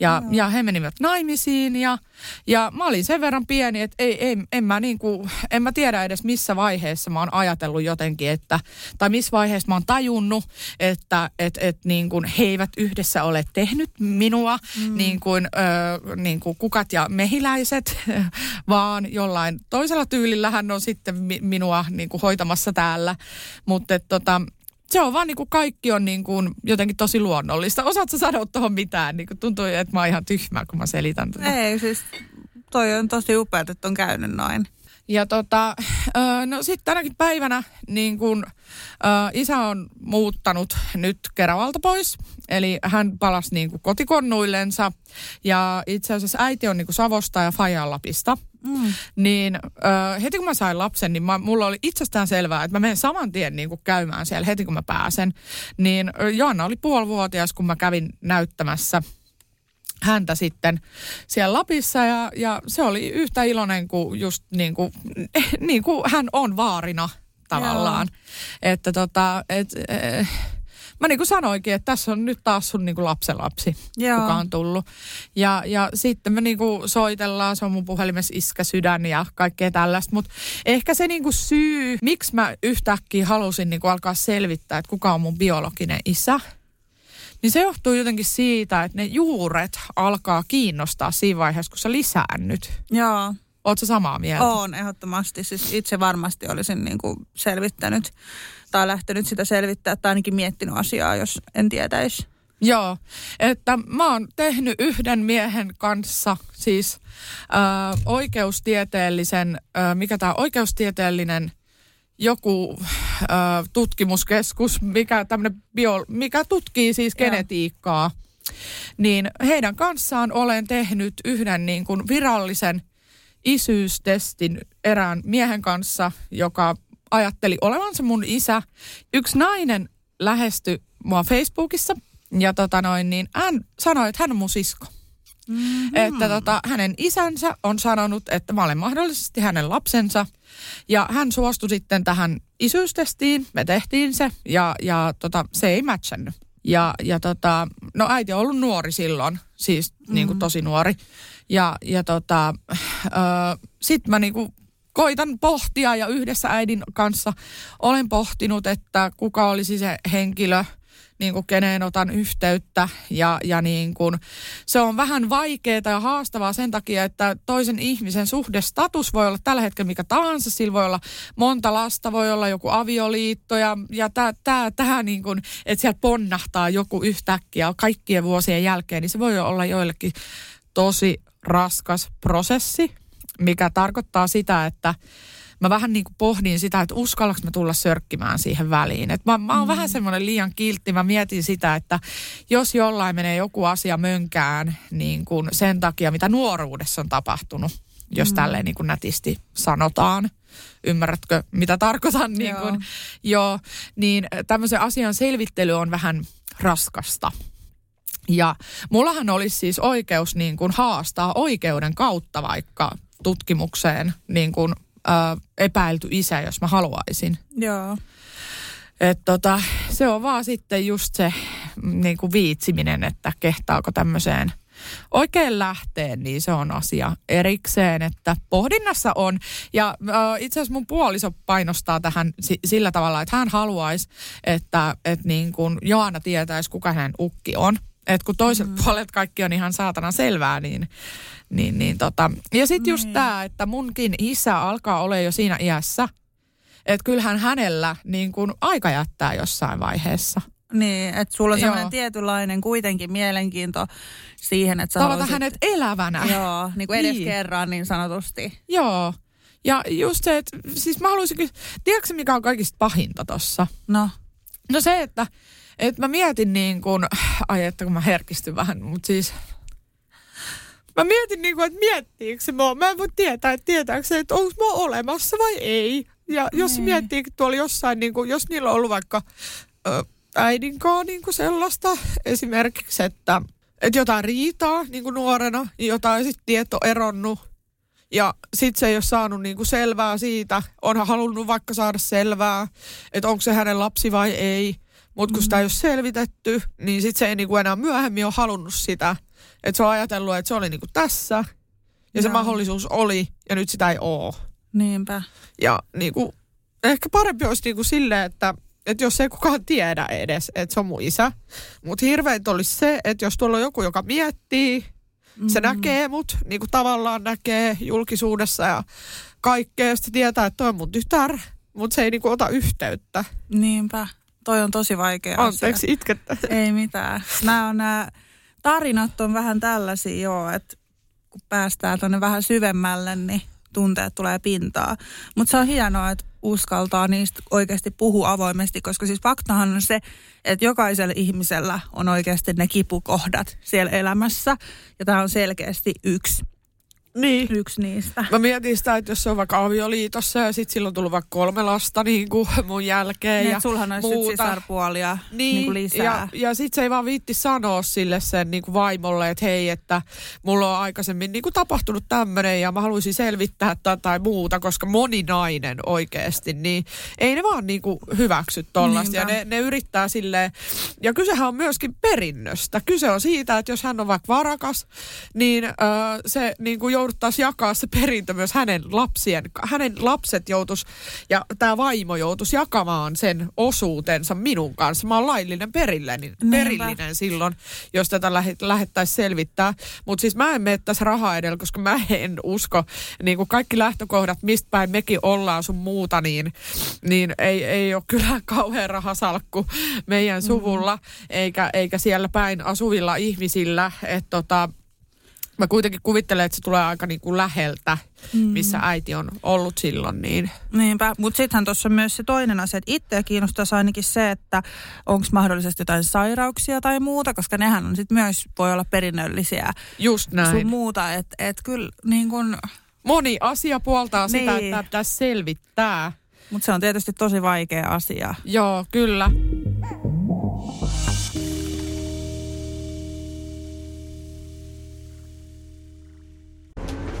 Ja, no. ja he menivät naimisiin ja, ja mä olin sen verran pieni, että ei, ei, en, mä niinku, en mä tiedä edes missä vaiheessa mä oon ajatellut jotenkin, että, tai missä vaiheessa mä oon tajunnut, että et, et niin kuin he eivät yhdessä ole tehnyt minua mm. niin kuin, ö, niin kuin kukat ja mehiläiset, [laughs] vaan jollain toisella tyylillä hän on sitten minua niin kuin hoitamassa täällä. Mutta tota, se on vaan niin kuin kaikki on niin kuin jotenkin tosi luonnollista. Osaatko sanoa tuohon mitään? Niin kuin tuntuu, että mä oon ihan tyhmä, kun mä selitän tätä. Ei, siis toi on tosi upea, että on käynyt noin. Ja tota, no sitten tänäkin päivänä niin kun, isä on muuttanut nyt Keravalta pois. Eli hän palasi niin kuin kotikonnuillensa. Ja itse asiassa äiti on niin kuin Savosta ja Fajan Lapista. Mm. Niin heti kun mä sain lapsen, niin mä, mulla oli itsestään selvää, että mä menen saman tien niin kuin käymään siellä heti kun mä pääsen. Niin Joanna oli puolivuotias, kun mä kävin näyttämässä häntä sitten siellä Lapissa ja, ja se oli yhtä iloinen kuin just niin kuin, [laughs] niin kuin hän on vaarina tavallaan. Joo. Että tota, et, eh, mä niin kuin sanoinkin, että tässä on nyt taas sun niin kuin lapsenlapsi, Joo. kuka on tullut. Ja, ja sitten me niin kuin soitellaan, se on mun puhelimessa iskä sydän ja kaikkea tällaista. Mutta ehkä se niin kuin syy, miksi mä yhtäkkiä halusin niin kuin alkaa selvittää, että kuka on mun biologinen isä, niin se johtuu jotenkin siitä, että ne juuret alkaa kiinnostaa siinä vaiheessa, kun sä lisäännyt. Joo. Oletko samaa mieltä? On, ehdottomasti. Siis itse varmasti olisin niin kuin selvittänyt tai lähtenyt sitä selvittää tai ainakin miettinyt asiaa, jos en tietäisi. Joo, että mä oon tehnyt yhden miehen kanssa siis äh, oikeustieteellisen, äh, mikä tämä oikeustieteellinen joku äh, tutkimuskeskus, mikä, bio, mikä tutkii siis genetiikkaa, niin heidän kanssaan olen tehnyt yhden niin kuin virallisen isyystestin erään miehen kanssa, joka ajatteli olevansa mun isä. Yksi nainen lähestyi mua Facebookissa ja tota noin, niin hän sanoi, että hän on mun sisko. Mm-hmm. Että tota, hänen isänsä on sanonut, että mä olen mahdollisesti hänen lapsensa. Ja hän suostui sitten tähän isyystestiin, me tehtiin se ja, ja tota, se ei matchannut. Ja, ja tota, no äiti on ollut nuori silloin, siis mm. niin kuin tosi nuori. Ja, ja tota, sitten mä niin kuin koitan pohtia ja yhdessä äidin kanssa olen pohtinut, että kuka olisi se henkilö, niin kuin keneen otan yhteyttä. Ja, ja niin kuin, se on vähän vaikeaa ja haastavaa sen takia, että toisen ihmisen suhdestatus voi olla tällä hetkellä mikä tahansa. Sillä voi olla monta lasta, voi olla joku avioliitto ja, ja tää, tää, tää niin kuin, että sieltä ponnahtaa joku yhtäkkiä kaikkien vuosien jälkeen, niin se voi olla joillekin tosi raskas prosessi, mikä tarkoittaa sitä, että mä vähän niin kuin pohdin sitä, että uskallaks mä tulla sörkkimään siihen väliin. Et mä, mä oon mm. vähän semmoinen liian kiltti. Mä mietin sitä, että jos jollain menee joku asia mönkään niin kuin sen takia, mitä nuoruudessa on tapahtunut, jos mm. tälleen niin kuin nätisti sanotaan. Ymmärrätkö, mitä tarkoitan? Niin joo. Kuin, joo, niin tämmöisen asian selvittely on vähän raskasta. Ja mullahan olisi siis oikeus niin kuin haastaa oikeuden kautta vaikka tutkimukseen niin kuin äh, epäilty isä, jos mä haluaisin. Joo. Et tota, se on vaan sitten just se niin kuin viitsiminen, että kehtaako tämmöiseen oikein lähteen, niin se on asia erikseen, että pohdinnassa on. Ja äh, itse asiassa mun puoliso painostaa tähän si- sillä tavalla, että hän haluaisi, että et niin kuin Joana tietäisi, kuka hänen ukki on. Et kun toiset mm. puolet kaikki on ihan saatana selvää, niin, niin, niin tota. Ja sitten just mm. tämä, että munkin isä alkaa olla jo siinä iässä, että kyllähän hänellä niin kun aika jättää jossain vaiheessa. Niin, että sulla on sellainen tietynlainen kuitenkin mielenkiinto siihen, että sä Tavata haluaisit... hänet elävänä. Joo, niin kuin edes niin. kerran niin sanotusti. Joo. Ja just se, että siis mä haluaisin, tiedätkö mikä on kaikista pahinta tossa? No. No se, että et mä mietin niin kuin, ai että kun mä herkistyn vähän, mutta siis mä mietin niin kuin, että miettiikö se mua. Mä en voi tietää, että tietääkö se, että onko mä olemassa vai ei. Ja jos niin. miettii tuolla jossain, niin kuin, jos niillä on ollut vaikka ö, äidinkaan niin kuin sellaista esimerkiksi, että, että jotain riitaa niin kuin nuorena, jotain sitten tieto eronnut. Ja sitten se ei ole saanut niinku selvää siitä, onhan halunnut vaikka saada selvää, että onko se hänen lapsi vai ei. Mutta kun mm. sitä ei ole selvitetty, niin sitten se ei niinku enää myöhemmin ole halunnut sitä. Että se on ajatellut, että se oli niinku tässä ja Joo. se mahdollisuus oli ja nyt sitä ei ole. Niinpä. Ja niinku, ehkä parempi olisi niinku silleen, että että jos ei kukaan tiedä edes, että se on mun isä. Mutta hirveintä olisi se, että jos tuolla on joku, joka miettii, mm-hmm. se näkee mut, niin kuin tavallaan näkee julkisuudessa ja kaikkea. Sitten tietää, että toi on mun tytär, mutta se ei niin kuin ota yhteyttä. Niinpä toi on tosi vaikea Anteeksi, itkettä. Ei mitään. Nämä on nämä tarinat on vähän tällaisia joo, että kun päästään tuonne vähän syvemmälle, niin tunteet tulee pintaa. Mutta se on hienoa, että uskaltaa niistä oikeasti puhua avoimesti, koska siis faktahan on se, että jokaisella ihmisellä on oikeasti ne kipukohdat siellä elämässä. Ja tämä on selkeästi yksi niin. Yksi niistä. Mä mietin sitä, että jos se on vaikka avioliitossa ja sitten silloin on tullut vaikka kolme lasta niin kuin [laughs] mun jälkeen niin, ja sulhan olisi muuta. sisarpuolia niin, niin kuin lisää. Ja, ja sitten se ei vaan viitti sanoa sille sen niin kuin vaimolle, että hei, että mulla on aikaisemmin niin kuin tapahtunut tämmöinen ja mä haluaisin selvittää tai, tai muuta, koska moni nainen oikeasti, niin ei ne vaan niin kuin hyväksy tollasta. Ja ne, ne yrittää silleen, ja kysehän on myöskin perinnöstä. Kyse on siitä, että jos hän on vaikka varakas, niin äh, se niin kuin jouduttaisiin jakaa se perintö myös hänen lapsien, hänen lapset joutus ja tämä vaimo joutuisi jakamaan sen osuutensa minun kanssa. Mä oon laillinen perillinen, perillinen silloin, jos tätä lähettäisiin selvittää. Mutta siis mä en mene tässä rahaa edellä, koska mä en usko, niin kuin kaikki lähtökohdat, mistä päin mekin ollaan sun muuta, niin, niin ei, ei ole kyllä [laughs] kauhean rahasalkku meidän suvulla, mm. eikä, eikä siellä päin asuvilla ihmisillä. Että tota, mä kuitenkin kuvittelen, että se tulee aika niin kuin läheltä, mm. missä äiti on ollut silloin. Niin. Niinpä, mutta sittenhän tuossa on myös se toinen asia, että itseä kiinnostaisi ainakin se, että onko mahdollisesti jotain sairauksia tai muuta, koska nehän on sitten myös, voi olla perinnöllisiä. Just näin. Sun muuta, että et kyllä niin kun... Moni asia puoltaa niin. sitä, että pitäisi selvittää. Mutta se on tietysti tosi vaikea asia. Joo, kyllä.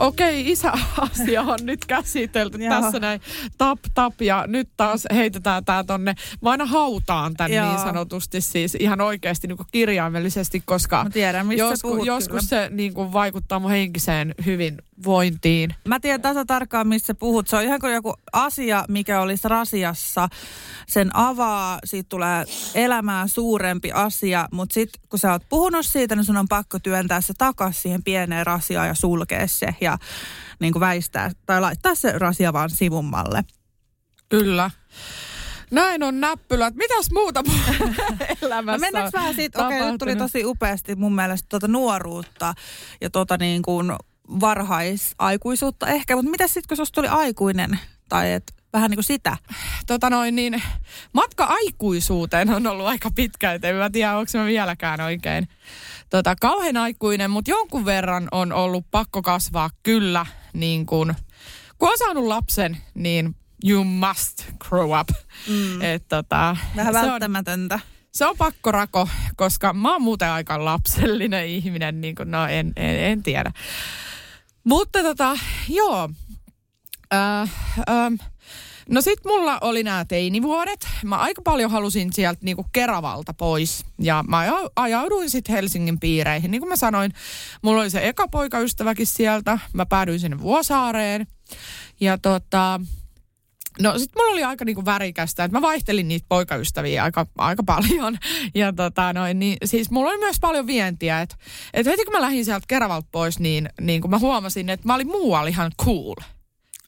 Okei, isäasia [laughs] on nyt käsitelty tässä näin tap tap ja nyt taas heitetään tämä tonne. Mä aina hautaan tän Joo. niin sanotusti siis ihan oikeasti niin kirjaimellisesti, koska Mä tiedän, joskus, joskus kyllä. se niin kuin vaikuttaa mun henkiseen hyvinvointiin. Mä tiedän tasa tarkkaan, missä puhut. Se on ihan kuin joku asia, mikä olisi rasiassa. Sen avaa, siitä tulee elämään suurempi asia, mutta sitten kun sä oot puhunut siitä, niin sun on pakko työntää se takas siihen pieneen rasiaan ja sulkea se ja niin kuin väistää tai laittaa se rasia vaan sivummalle. Kyllä. Näin on näppylät. Mitäs muuta [laughs] No elämässä mennäänkö vähän siitä, okei okay, nyt tuli tosi upeasti mun mielestä tuota nuoruutta ja tuota niin kuin varhaisaikuisuutta ehkä, mutta mitä sitten kun susta tuli aikuinen tai et vähän niin kuin sitä? tota noin, niin matka aikuisuuteen on ollut aika pitkä, et en mä tiedä, onko mä vieläkään oikein tota, kauhean aikuinen, mutta jonkun verran on ollut pakko kasvaa kyllä, niin kun, kun on saanut lapsen, niin you must grow up. Mm. Et, tota, Vähän se on, välttämätöntä. se on pakko rako, koska mä oon muuten aika lapsellinen ihminen, niin kuin, no en, en, en tiedä. Mutta tota, joo. Äh, ähm, no sit mulla oli nämä teinivuodet. Mä aika paljon halusin sieltä niinku Keravalta pois. Ja mä aja- ajauduin sitten Helsingin piireihin. Niin kuin mä sanoin, mulla oli se eka poikaystäväkin sieltä. Mä päädyin sinne Vuosaareen. Ja tota, No sit mulla oli aika niinku värikästä, että mä vaihtelin niitä poikaystäviä aika, aika paljon. [laughs] Ja tota noin, niin siis mulla oli myös paljon vientiä, että et heti kun mä lähdin sieltä Keravalta pois, niin, niin kun mä huomasin, että mä olin muualla ihan cool.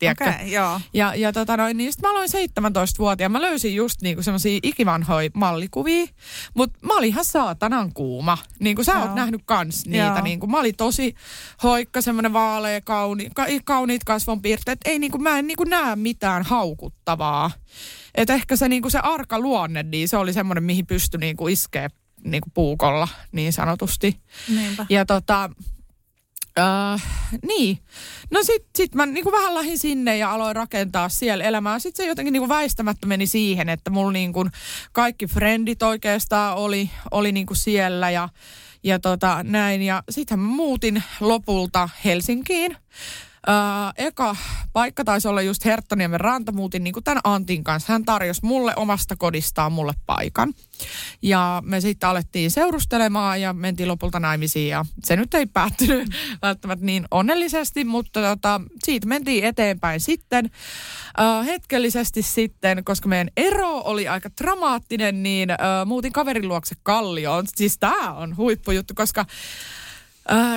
Tiedätkö? Okay, joo. Ja, ja tota noin, niin sit mä aloin 17-vuotiaan. Mä löysin just niinku semmosia ikivanhoja mallikuvia, mutta mä olin ihan saatanan kuuma. Niin kuin sä Joo. oot nähnyt kans niitä. Joo. Niin kuin, mä olin tosi hoikka, semmoinen vaalea, kauni, ka, kauniit kasvonpiirteet. Ei niinku, mä en niinku näe mitään haukuttavaa. Et ehkä se, niinku, se arka luonne, niin se oli semmoinen, mihin pystyi niinku iskee niinku puukolla niin sanotusti. Niinpä. Ja tota, äh, niin. No sit, sit mä niinku vähän lähdin sinne ja aloin rakentaa siellä elämää. Sitten se jotenkin niinku väistämättä meni siihen, että mulla niinku kaikki frendit oikeastaan oli, oli niinku siellä ja, ja tota, näin. Ja sitten mä muutin lopulta Helsinkiin. Äh, eka paikka taisi olla just Herttoniemen ranta. Muutin niin tämän Antin kanssa. Hän tarjosi mulle omasta kodistaan mulle paikan. Ja me sitten alettiin seurustelemaan ja mentiin lopulta naimisiin. Ja se nyt ei päättynyt [laughs] välttämättä niin onnellisesti, mutta tota, siitä mentiin eteenpäin sitten. Äh, hetkellisesti sitten, koska meidän ero oli aika dramaattinen, niin äh, muutin kaverin luokse Kallioon. Siis tämä on huippujuttu, koska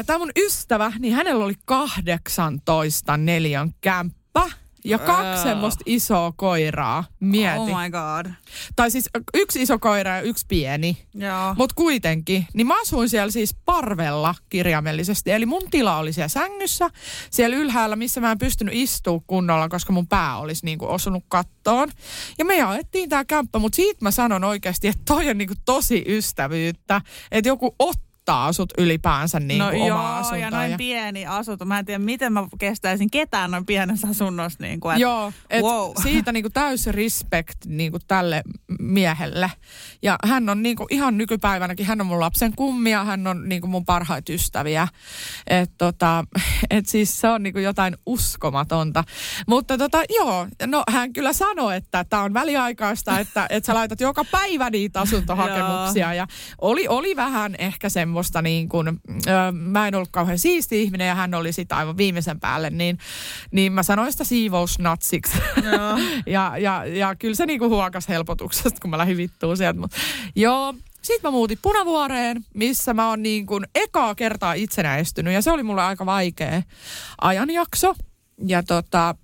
Tämä mun ystävä, niin hänellä oli 18 neliön kämppä ja kaksi semmoista isoa koiraa. Mieti. Oh my god. Tai siis yksi iso koira ja yksi pieni. Joo. Mutta kuitenkin, niin mä asuin siellä siis parvella kirjaimellisesti. Eli mun tila oli siellä sängyssä, siellä ylhäällä, missä mä en pystynyt istua kunnolla, koska mun pää olisi niinku osunut kattoon. Ja me jaettiin tää kämppä, mutta siitä mä sanon oikeasti, että toi on niinku tosi ystävyyttä. Että joku ottaa ottaa asut ylipäänsä niin no kuin oma joo, asunto. ja noin pieni asunto. Mä en tiedä, miten mä kestäisin ketään noin pienessä asunnossa. Niin kuin, et, Joo, et wow. siitä niinku täysi respect niinku tälle miehelle. Ja hän on niinku ihan nykypäivänäkin, hän on mun lapsen kummia, hän on niinku mun parhaita ystäviä. Et tota, et siis se on niinku jotain uskomatonta. Mutta tota, joo, no hän kyllä sanoi, että tämä on väliaikaista, että, että sä laitat joka päivä niitä [laughs] asuntohakemuksia. ja oli, oli vähän ehkä semmoista niin kuin, ö, mä en ollut kauhean siisti ihminen ja hän oli sitä aivan viimeisen päälle, niin, niin mä sanoin sitä siivousnatsiksi. [laughs] Ja, ja, ja kyllä se niinku huokas helpotuksesta, kun mä lähdin vittuun sieltä. Mut, joo, sitten mä muutin Punavuoreen, missä mä oon niin kuin ekaa kertaa itsenäistynyt ja se oli mulle aika vaikea ajanjakso. Ja tota,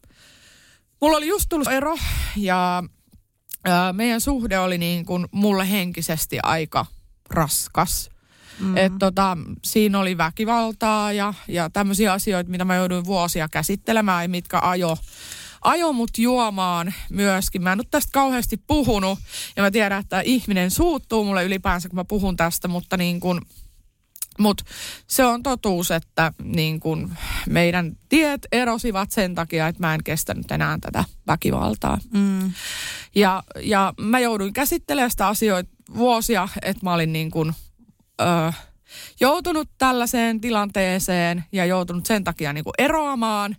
mulla oli just tullut ero ja ää, meidän suhde oli niin kuin mulle henkisesti aika raskas. Mm. Et tota, siinä oli väkivaltaa ja, ja tämmöisiä asioita, mitä mä jouduin vuosia käsittelemään ja mitkä ajo, ajo mut juomaan myöskin. Mä en nyt tästä kauheasti puhunut ja mä tiedän, että ihminen suuttuu mulle ylipäänsä, kun mä puhun tästä, mutta niin kuin, mut se on totuus, että niin kun meidän tiet erosivat sen takia, että mä en kestänyt enää tätä väkivaltaa. Mm. Ja, ja mä jouduin käsittelemään sitä asioita vuosia, että mä olin niin kuin, ö, joutunut tällaiseen tilanteeseen ja joutunut sen takia niin kuin eroamaan.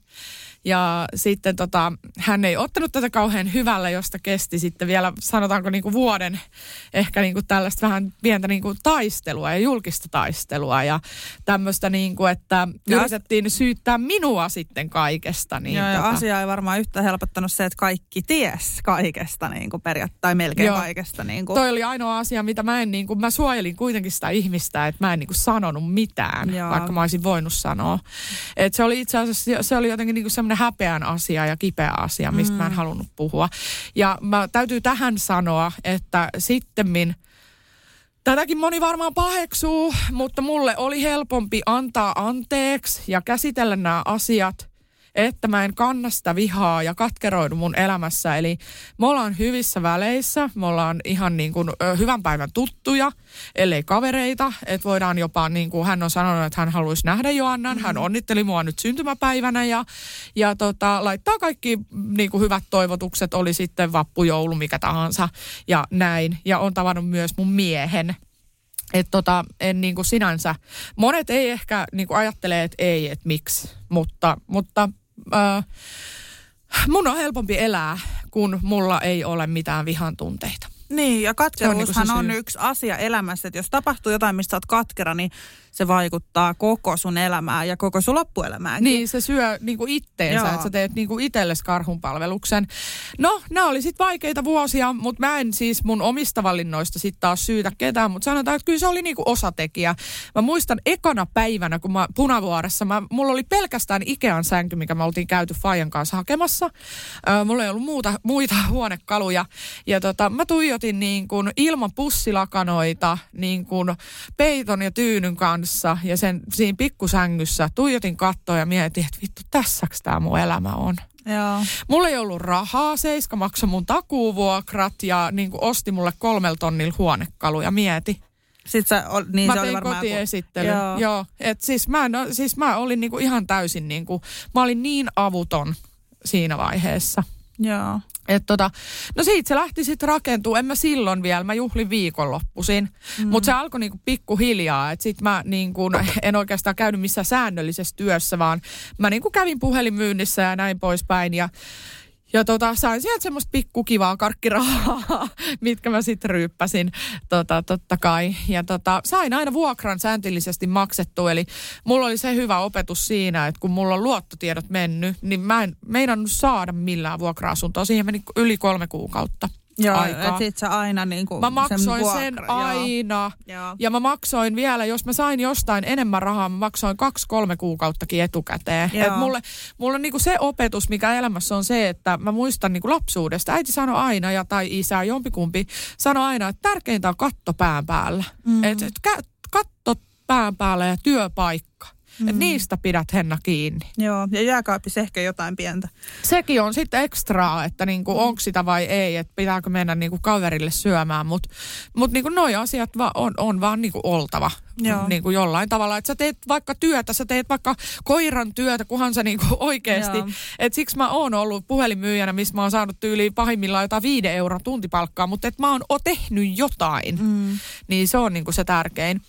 Ja sitten tota, hän ei ottanut tätä kauhean hyvällä, josta kesti sitten vielä sanotaanko niin kuin vuoden ehkä niin kuin tällaista vähän pientä niin kuin taistelua ja julkista taistelua ja tämmöistä niin kuin, että Ja- yritettiin syyttää minua sitten kaikesta. Niin Joo, ja tota, asia ei varmaan yhtä helpottanut se, että kaikki ties kaikesta niin kuin periaatteessa, tai melkein Joo. kaikesta. Niin kuin. Toi oli ainoa asia, mitä mä en niin kuin, mä suojelin kuitenkin sitä ihmistä, että mä en niin kuin sanonut mitään, Joo. vaikka mä olisin voinut sanoa. Et se oli itse asiassa, se oli jotenkin niin kuin semmoinen häpeän asia ja kipeä asia, mistä mm. mä en halunnut puhua. Ja mä täytyy tähän sanoa, että sittemmin Tätäkin moni varmaan paheksuu, mutta mulle oli helpompi antaa anteeksi ja käsitellä nämä asiat, että mä en kanna sitä vihaa ja katkeroidu mun elämässä. Eli me ollaan hyvissä väleissä, me ollaan ihan niin kuin hyvän päivän tuttuja, ellei kavereita. Että voidaan jopa, niin kuin hän on sanonut, että hän haluaisi nähdä Joannan. Hän onnitteli mua nyt syntymäpäivänä ja, ja tota, laittaa kaikki niin kuin hyvät toivotukset, oli sitten vappu, joulu, mikä tahansa ja näin. Ja on tavannut myös mun miehen. Että tota, en niin kuin sinänsä, monet ei ehkä niin kuin ajattele, että ei, että miksi, mutta, mutta äh, mun on helpompi elää, kun mulla ei ole mitään vihan tunteita. Niin, ja katkeruushan on on, se syy. yksi asia elämässä, että jos tapahtuu jotain, mistä oot katkera, niin se vaikuttaa koko sun elämään ja koko sun loppuelämäänkin. Niin, se syö niinku itteensä, Joo. että sä teet niinku itsellesi karhunpalveluksen. No, nämä oli sitten vaikeita vuosia, mutta mä en siis mun omista valinnoista sitten taas syytä ketään, mutta sanotaan, että kyllä se oli niinku osatekijä. Mä muistan ekana päivänä, kun mä Punavuoressa, mä, mulla oli pelkästään Ikean sänky, mikä me oltiin käyty Fajan kanssa hakemassa. Ö, mulla ei ollut muuta, muita huonekaluja. Ja tota, mä tuijotin niin kuin ilman pussilakanoita, niin kuin peiton ja tyynyn kanssa ja sen siinä pikkusängyssä tuijotin kattoa ja mietin, että vittu, tässäks tämä mun elämä on. Joo. Mulla ei ollut rahaa, Seiska maksoi mun takuuvuokrat ja niin kuin osti mulle kolmel tonnilla huonekaluja, mieti. Sitten sä, ol, niin mä se oli tein kotiesittelyn. Joo. Joo. Et siis mä, en, oo- siis mä olin niinku ihan täysin niinku, mä olin niin avuton siinä vaiheessa. Joo. Et tota, no siitä se lähti sitten rakentuu. En mä silloin vielä, mä juhlin viikonloppuisin. Mm. Mutta se alkoi niinku pikkuhiljaa. Että sit mä niinku, [laughs] en oikeastaan käynyt missään säännöllisessä työssä, vaan mä niinku kävin puhelinmyynnissä ja näin poispäin. Ja, ja tota, sain sieltä semmoista pikkukivaa karkkirahaa, [laughs] mitkä mä sitten ryyppäsin tota, totta kai. Ja tota, sain aina vuokran sääntillisesti maksettu, eli mulla oli se hyvä opetus siinä, että kun mulla on luottotiedot mennyt, niin mä en meinannut saada millään vuokra-asuntoa. Siihen meni yli kolme kuukautta Joo, aikaa. että sit sä aina niinku Mä maksoin vuokra, sen joo. aina. Joo. Ja mä maksoin vielä, jos mä sain jostain enemmän rahaa, mä maksoin kaksi-kolme kuukauttakin etukäteen. Joo. Et mulle, mulle niinku se opetus, mikä elämässä on se, että mä muistan niinku lapsuudesta. Äiti sanoi aina, ja tai isä, jompikumpi, sanoi aina, että tärkeintä on katto pään päällä. Mm. Et, et, katto pään päällä ja työpaikka. Mm. Et niistä pidät Henna kiinni. Joo, ja jääkaapissa ehkä jotain pientä. Sekin on sitten ekstraa, että niinku, onko sitä vai ei, että pitääkö mennä niinku kaverille syömään, mutta mut niinku noi asiat va, on, on vaan niinku oltava. Joo. niin kuin jollain tavalla. Että sä teet vaikka työtä, sä teet vaikka koiran työtä, kunhan sä niin kuin oikeasti. Että siksi mä oon ollut puhelinmyyjänä, missä mä oon saanut tyyli pahimmillaan jotain viiden euron tuntipalkkaa, mutta että mä oon tehnyt jotain. Mm. Niin se on niin kuin se tärkein.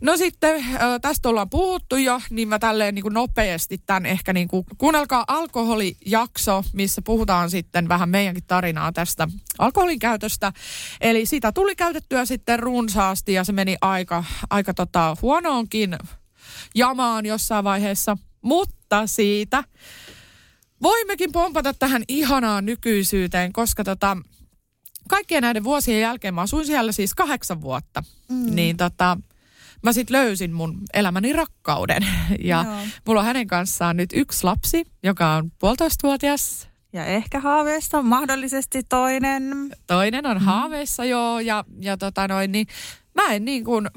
No sitten äh, tästä ollaan puhuttu jo, niin mä tälleen niin kuin nopeasti tämän ehkä niin kuin, kuunnelkaa alkoholijakso, missä puhutaan sitten vähän meidänkin tarinaa tästä alkoholin käytöstä. Eli sitä tuli käytettyä sitten runsaasti ja se meni aika, aika tota huonoonkin jamaan jossain vaiheessa. Mutta siitä voimmekin pompata tähän ihanaan nykyisyyteen, koska tota, kaikkien näiden vuosien jälkeen mä asuin siellä siis kahdeksan vuotta. Mm. Niin tota, mä sitten löysin mun elämäni rakkauden. [laughs] Ja Joo. mulla on hänen kanssaan nyt yksi lapsi, joka on puolitoistavuotias. Ja ehkä haaveista mahdollisesti toinen. Toinen on haaveissa joo ja, ja tota noin, niin mä en niin kuin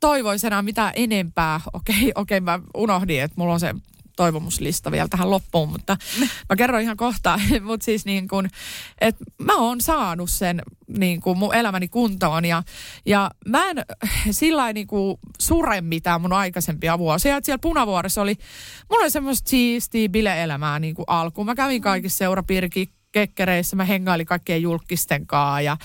toivoisi enää mitään enempää. [laughs] Okei, okei mä unohdin, että mulla on se toivomuslista vielä tähän loppuun, mutta [laughs] mä kerron ihan kohta. [laughs] mutta siis niin kuin, että mä oon saanut sen niin kuin mun elämäni kuntoon ja, ja mä en [sighs] sillä niin kuin sure mitään mun aikaisempia vuosia. Et siellä Punavuoressa oli, mulla oli semmoista siistiä bile-elämää niin kuin alkuun. Mä kävin kaikissa seurapirki kekkereissä, mä hengailin kaikkien julkisten kaa ja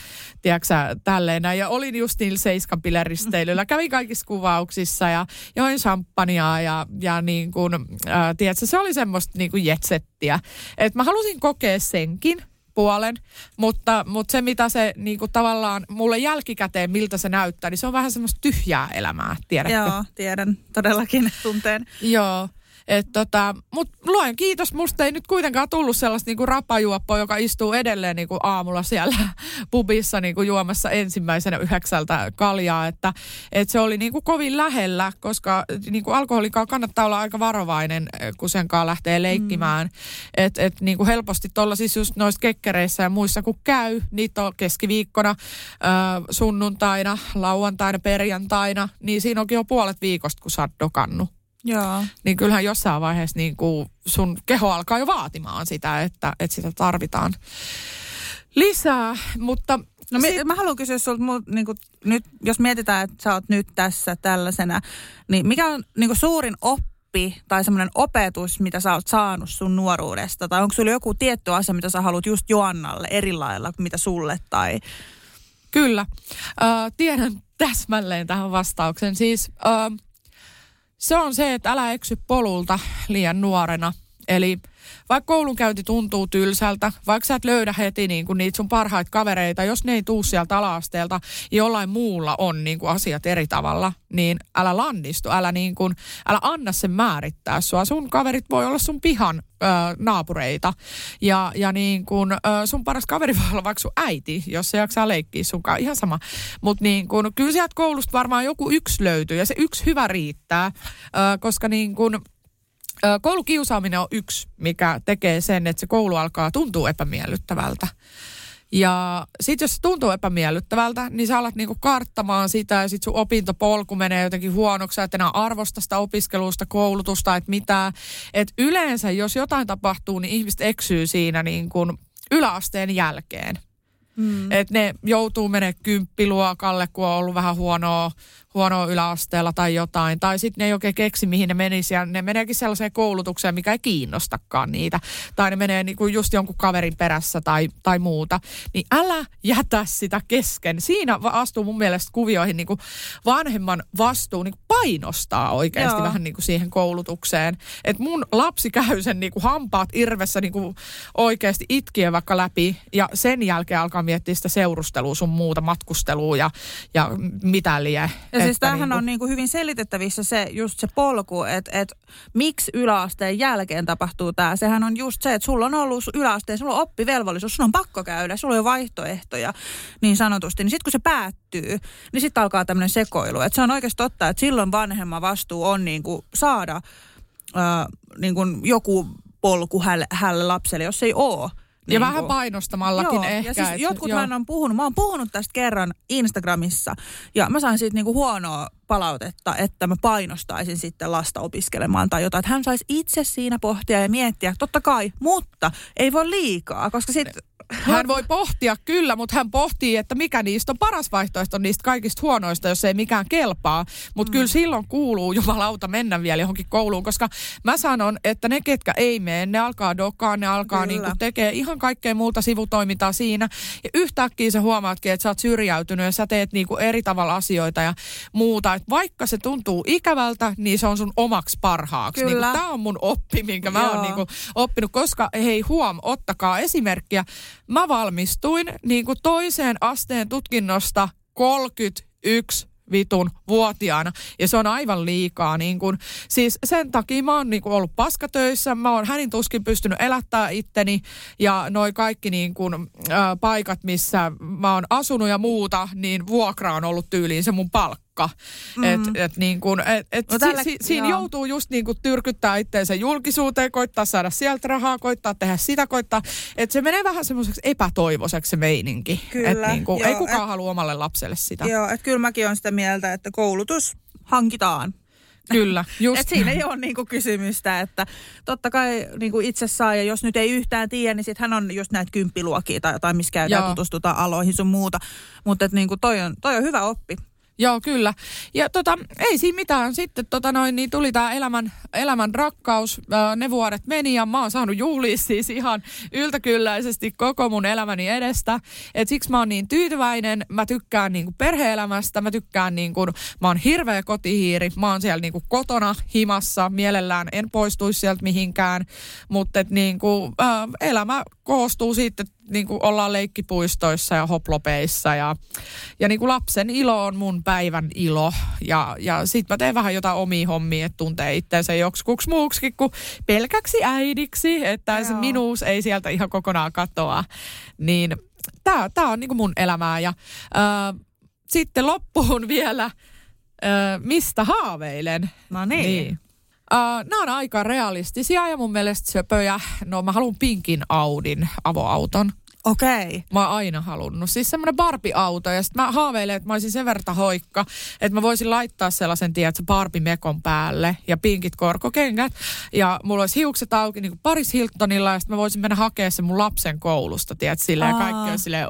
tiedätkö sä, tälleen näin. Ja olin just niillä seiskan bileristeilyllä, kävin kaikissa kuvauksissa ja join champagnea ja, ja niin kuin, äh, tiedätkö, se oli semmoista niin kuin jetsettiä. Et mä halusin kokea senkin puolen, mutta, mutta se mitä se niin kuin tavallaan mulle jälkikäteen, miltä se näyttää, niin se on vähän semmoista tyhjää elämää, tiedätkö? Joo, tiedän todellakin tunteen. Joo. Et tota, mut luen kiitos, musta ei nyt kuitenkaan tullut sellaista niinku rapajuoppoa, joka istuu edelleen niinku aamulla siellä [laughs] pubissa niinku juomassa ensimmäisenä yhdeksältä kaljaa. Että et se oli niinku kovin lähellä, koska niinku alkoholikaan kannattaa olla aika varovainen, eh, kun senkaan lähtee leikkimään. Mm. Että et niinku helposti tuolla siis just noissa kekkereissä ja muissa kun käy, niitä on keskiviikkona, ö, sunnuntaina, lauantaina, perjantaina, niin siinä onkin jo puolet viikosta, kun sä oot dokannut Joo. niin kyllähän jossain vaiheessa niin kuin sun keho alkaa jo vaatimaan sitä, että, että sitä tarvitaan lisää. Mutta No mi- mä haluan kysyä sulta, niin kuin, nyt, jos mietitään, että sä oot nyt tässä tällaisena, niin mikä on niin kuin suurin oppi tai semmoinen opetus, mitä sä oot saanut sun nuoruudesta? Tai onko sulla joku tietty asia, mitä sä haluat just Joannalle eri lailla kuin mitä sulle? Tai... Kyllä. Ö, tiedän täsmälleen tähän vastauksen. Siis ö, se on se, että älä eksy polulta liian nuorena. Eli vaikka koulunkäynti tuntuu tylsältä, vaikka sä et löydä heti niin kuin niitä sun parhaita kavereita, jos ne ei tuu sieltä ala-asteelta jollain muulla on niin kuin asiat eri tavalla, niin älä lannistu, älä, niin kuin, älä anna sen määrittää sua. Sun kaverit voi olla sun pihan ö, naapureita ja, ja niin kuin, ö, sun paras kaveri [laughs] voi olla vaikka sun äiti, jos se jaksaa leikkiä sunkaan, ihan sama. Mutta niin kuin, kyllä sieltä koulusta varmaan joku yksi löytyy ja se yksi hyvä riittää, ö, koska niin kuin, Koulukiusaaminen on yksi, mikä tekee sen, että se koulu alkaa tuntua epämiellyttävältä. Ja sitten jos se tuntuu epämiellyttävältä, niin sä alat niinku karttamaan sitä ja sitten sun opintopolku menee jotenkin huonoksi. Sä et enää arvosta sitä opiskelusta, koulutusta, että mitä. Et yleensä, jos jotain tapahtuu, niin ihmiset eksyy siinä niin kuin yläasteen jälkeen. Mm. Että ne joutuu menemään kymppiluokalle, kun on ollut vähän huonoa, huonoa yläasteella tai jotain. Tai sitten ne ei oikein keksi, mihin ne menisi. Ja ne meneekin sellaiseen koulutukseen, mikä ei kiinnostakaan niitä. Tai ne menee niinku just jonkun kaverin perässä tai, tai muuta. Niin älä jätä sitä kesken. Siinä astuu mun mielestä kuvioihin niinku vanhemman vastuu niinku painostaa oikeasti Joo. vähän niinku siihen koulutukseen. Että mun lapsi käy sen niinku hampaat irvessä niinku oikeasti itkien vaikka läpi. Ja sen jälkeen alkaa miettiä sitä seurustelua sun muuta, matkustelua ja, ja mitä lie. Ja siis Että tämähän niinku- on niin kuin hyvin selitettävissä se, just se polku, että, että miksi yläasteen jälkeen tapahtuu tämä. Sehän on just se, että sulla on ollut yläasteen, sulla on oppivelvollisuus, sun on pakko käydä, sulla on jo vaihtoehtoja niin sanotusti. Niin sitten kun se päättyy, niin sitten alkaa tämmöinen sekoilu. Että se on oikeasti totta, että silloin vanhemman vastuu on niin kuin saada ää, niin kuin joku polku hälle, hälle lapselle, jos ei ole. Ja niin vähän kuin- painostamallakin Joo, ehkä. Ja siis et- jotkut joo. on puhunut, mä oon puhunut tästä kerran Instagramissa ja mä sain siitä niinku huonoa palautetta, että mä painostaisin sitten lasta opiskelemaan tai jotain. Että hän saisi itse siinä pohtia ja miettiä, totta kai, mutta ei voi liikaa, koska sitten hän voi pohtia kyllä, mutta hän pohtii, että mikä niistä on paras vaihtoehto niistä kaikista huonoista, jos ei mikään kelpaa. Mutta mm. kyllä silloin kuuluu jumalauta mennä vielä johonkin kouluun, koska mä sanon, että ne ketkä ei mene, ne alkaa dokaa, ne alkaa niinku tekee ihan kaikkea muuta sivutoimintaa siinä. Ja yhtäkkiä sä huomaatkin, että sä oot syrjäytynyt ja sä teet niinku eri tavalla asioita ja muuta. Et vaikka se tuntuu ikävältä, niin se on sun omaksi parhaaksi. Niinku, Tämä on mun oppi, minkä mä oon niinku oppinut, koska hei huom, ottakaa esimerkkiä Mä valmistuin niin kuin toiseen asteen tutkinnosta 31 vitun vuotiaana. Ja se on aivan liikaa. Niin kun, siis sen takia mä oon niin kun, ollut paskatöissä, mä oon hänin tuskin pystynyt elättää itteni ja noi kaikki niin kun, ä, paikat, missä mä oon asunut ja muuta, niin vuokra on ollut tyyliin se mun palkka uhka. Mm. Et, et niin kun, et, et no tällä, si, si, siinä joo. joutuu just niin kuin tyrkyttää itteensä julkisuuteen, koittaa saada sieltä rahaa, koittaa tehdä sitä, koittaa. Että se menee vähän semmoiseksi epätoivoiseksi se meininki. Kyllä. Et niin kuin, joo, ei kukaan et, halua omalle lapselle sitä. Joo, että kyllä mäkin olen sitä mieltä, että koulutus hankitaan. [laughs] Kyllä, just. Et siinä ei ole niinku kysymystä, että totta kai niinku itse saa, ja jos nyt ei yhtään tiedä, niin sitten hän on just näitä kymppiluokia tai jotain, missä käydään tutustutaan aloihin sun muuta. Mutta niinku toi, on, toi on hyvä oppi. Joo, kyllä. Ja tota, ei siinä mitään. Sitten tota noin, niin tuli tämä elämän, elämän rakkaus. Ne vuodet meni ja mä oon saanut juhlia siis ihan yltäkylläisesti koko mun elämäni edestä. Et siksi mä oon niin tyytyväinen. Mä tykkään niinku perheelämästä. Mä tykkään niinku, mä oon hirveä kotihiiri. Mä oon siellä niinku kotona himassa. Mielellään en poistuisi sieltä mihinkään. Mutta niinku, elämä koostuu siitä, että niin kuin ollaan leikkipuistoissa ja hoplopeissa ja, ja niin kuin lapsen ilo on mun päivän ilo. Ja, ja sit mä teen vähän jotain omia hommia, että tuntee itseensä joksikuks muuksikin kuin pelkäksi äidiksi, että Joo. se minuus ei sieltä ihan kokonaan katoa. Niin tää, tää on niin kuin mun elämää ja äh, sitten loppuun vielä, äh, mistä haaveilen. No niin. niin. Uh, nämä on aika realistisia ja mun mielestä söpöjä. No mä haluan pinkin Audin avoauton. Okei. Okay. Mä oon aina halunnut. Siis semmoinen Barbie-auto. Ja sitten mä haaveilen, että mä olisin sen verta hoikka, että mä voisin laittaa sellaisen, tiedätkö, Barbie-mekon päälle ja pinkit korkokengät. Ja mulla olisi hiukset auki niin kuin Paris Hiltonilla ja sitten mä voisin mennä hakemaan sen mun lapsen koulusta, tiedätkö, silleen. Ja kaikki on silleen,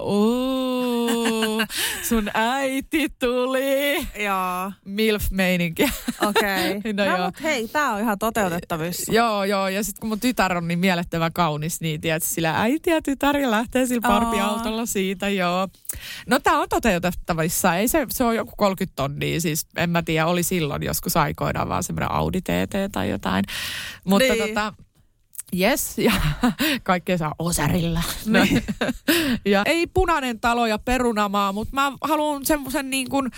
sun äiti tuli. Joo. Milf-meininki. Okei. Okay. [laughs] no, no joo. Mut hei, tää on ihan toteutettavissa. joo, joo. Ja sitten kun mun tytär on niin mielettömän kaunis, niin tiedätkö, sillä äiti ja tytär ja lähtee sillä Barbie-autolla siitä, joo. No tää on toteutettavissa. Ei se, se on joku 30 tonnia, siis en mä tiedä, oli silloin joskus aikoinaan vaan semmoinen Audi TT tai jotain. Mutta niin. tota, Yes, ja [laughs] kaikkea saa osarilla. No. [laughs] ja ei punainen talo ja perunamaa, mutta mä haluan semmoisen niin kuin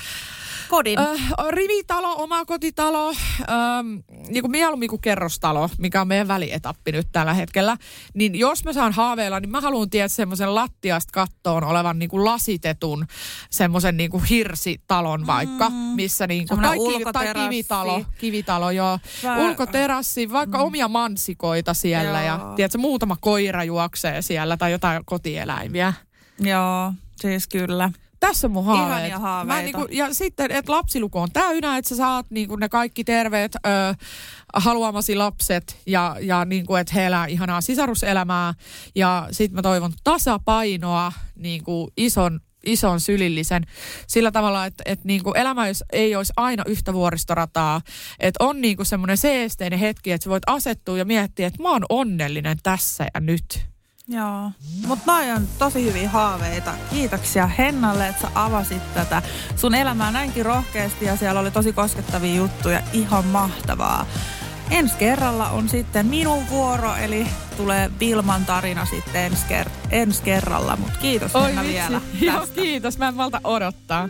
kodin? Äh, rivitalo, oma kotitalo, ähm, niin kuin mieluummin kuin kerrostalo, mikä on meidän välietappi nyt tällä hetkellä. Niin jos mä saan haaveilla, niin mä haluan tietää semmoisen lattiasta kattoon olevan niin kuin lasitetun semmoisen niin kuin hirsitalon vaikka, mm. missä niin kuin, tai, tai kivitalo, kivitalo joo. Vä... Ulkoterassi, vaikka mm. omia mansikoita siellä joo. ja tiedätkö, muutama koira juoksee siellä tai jotain kotieläimiä. Joo, siis kyllä tässä on mun haaveet. Ihania haaveita. Mä niinku, ja sitten, että lapsiluku on täynnä, että sä saat niinku ne kaikki terveet ö, haluamasi lapset ja, ja niinku, että he elää ihanaa sisaruselämää. Ja sitten mä toivon tasapainoa niinku ison ison sylillisen sillä tavalla, että, että niin kuin elämä ei olisi aina yhtä vuoristorataa. Että on niin kuin semmoinen seesteinen hetki, että sä voit asettua ja miettiä, että mä oon onnellinen tässä ja nyt. Joo, mutta noi on tosi hyviä haaveita. Kiitoksia Hennalle, että sä avasit tätä sun elämää näinkin rohkeasti ja siellä oli tosi koskettavia juttuja. Ihan mahtavaa. Ensi kerralla on sitten minun vuoro, eli tulee Vilman tarina sitten ensi, ker- ensi kerralla. Mutta kiitos Oi, Henna vielä tästä. Joo, kiitos. Mä en malta odottaa.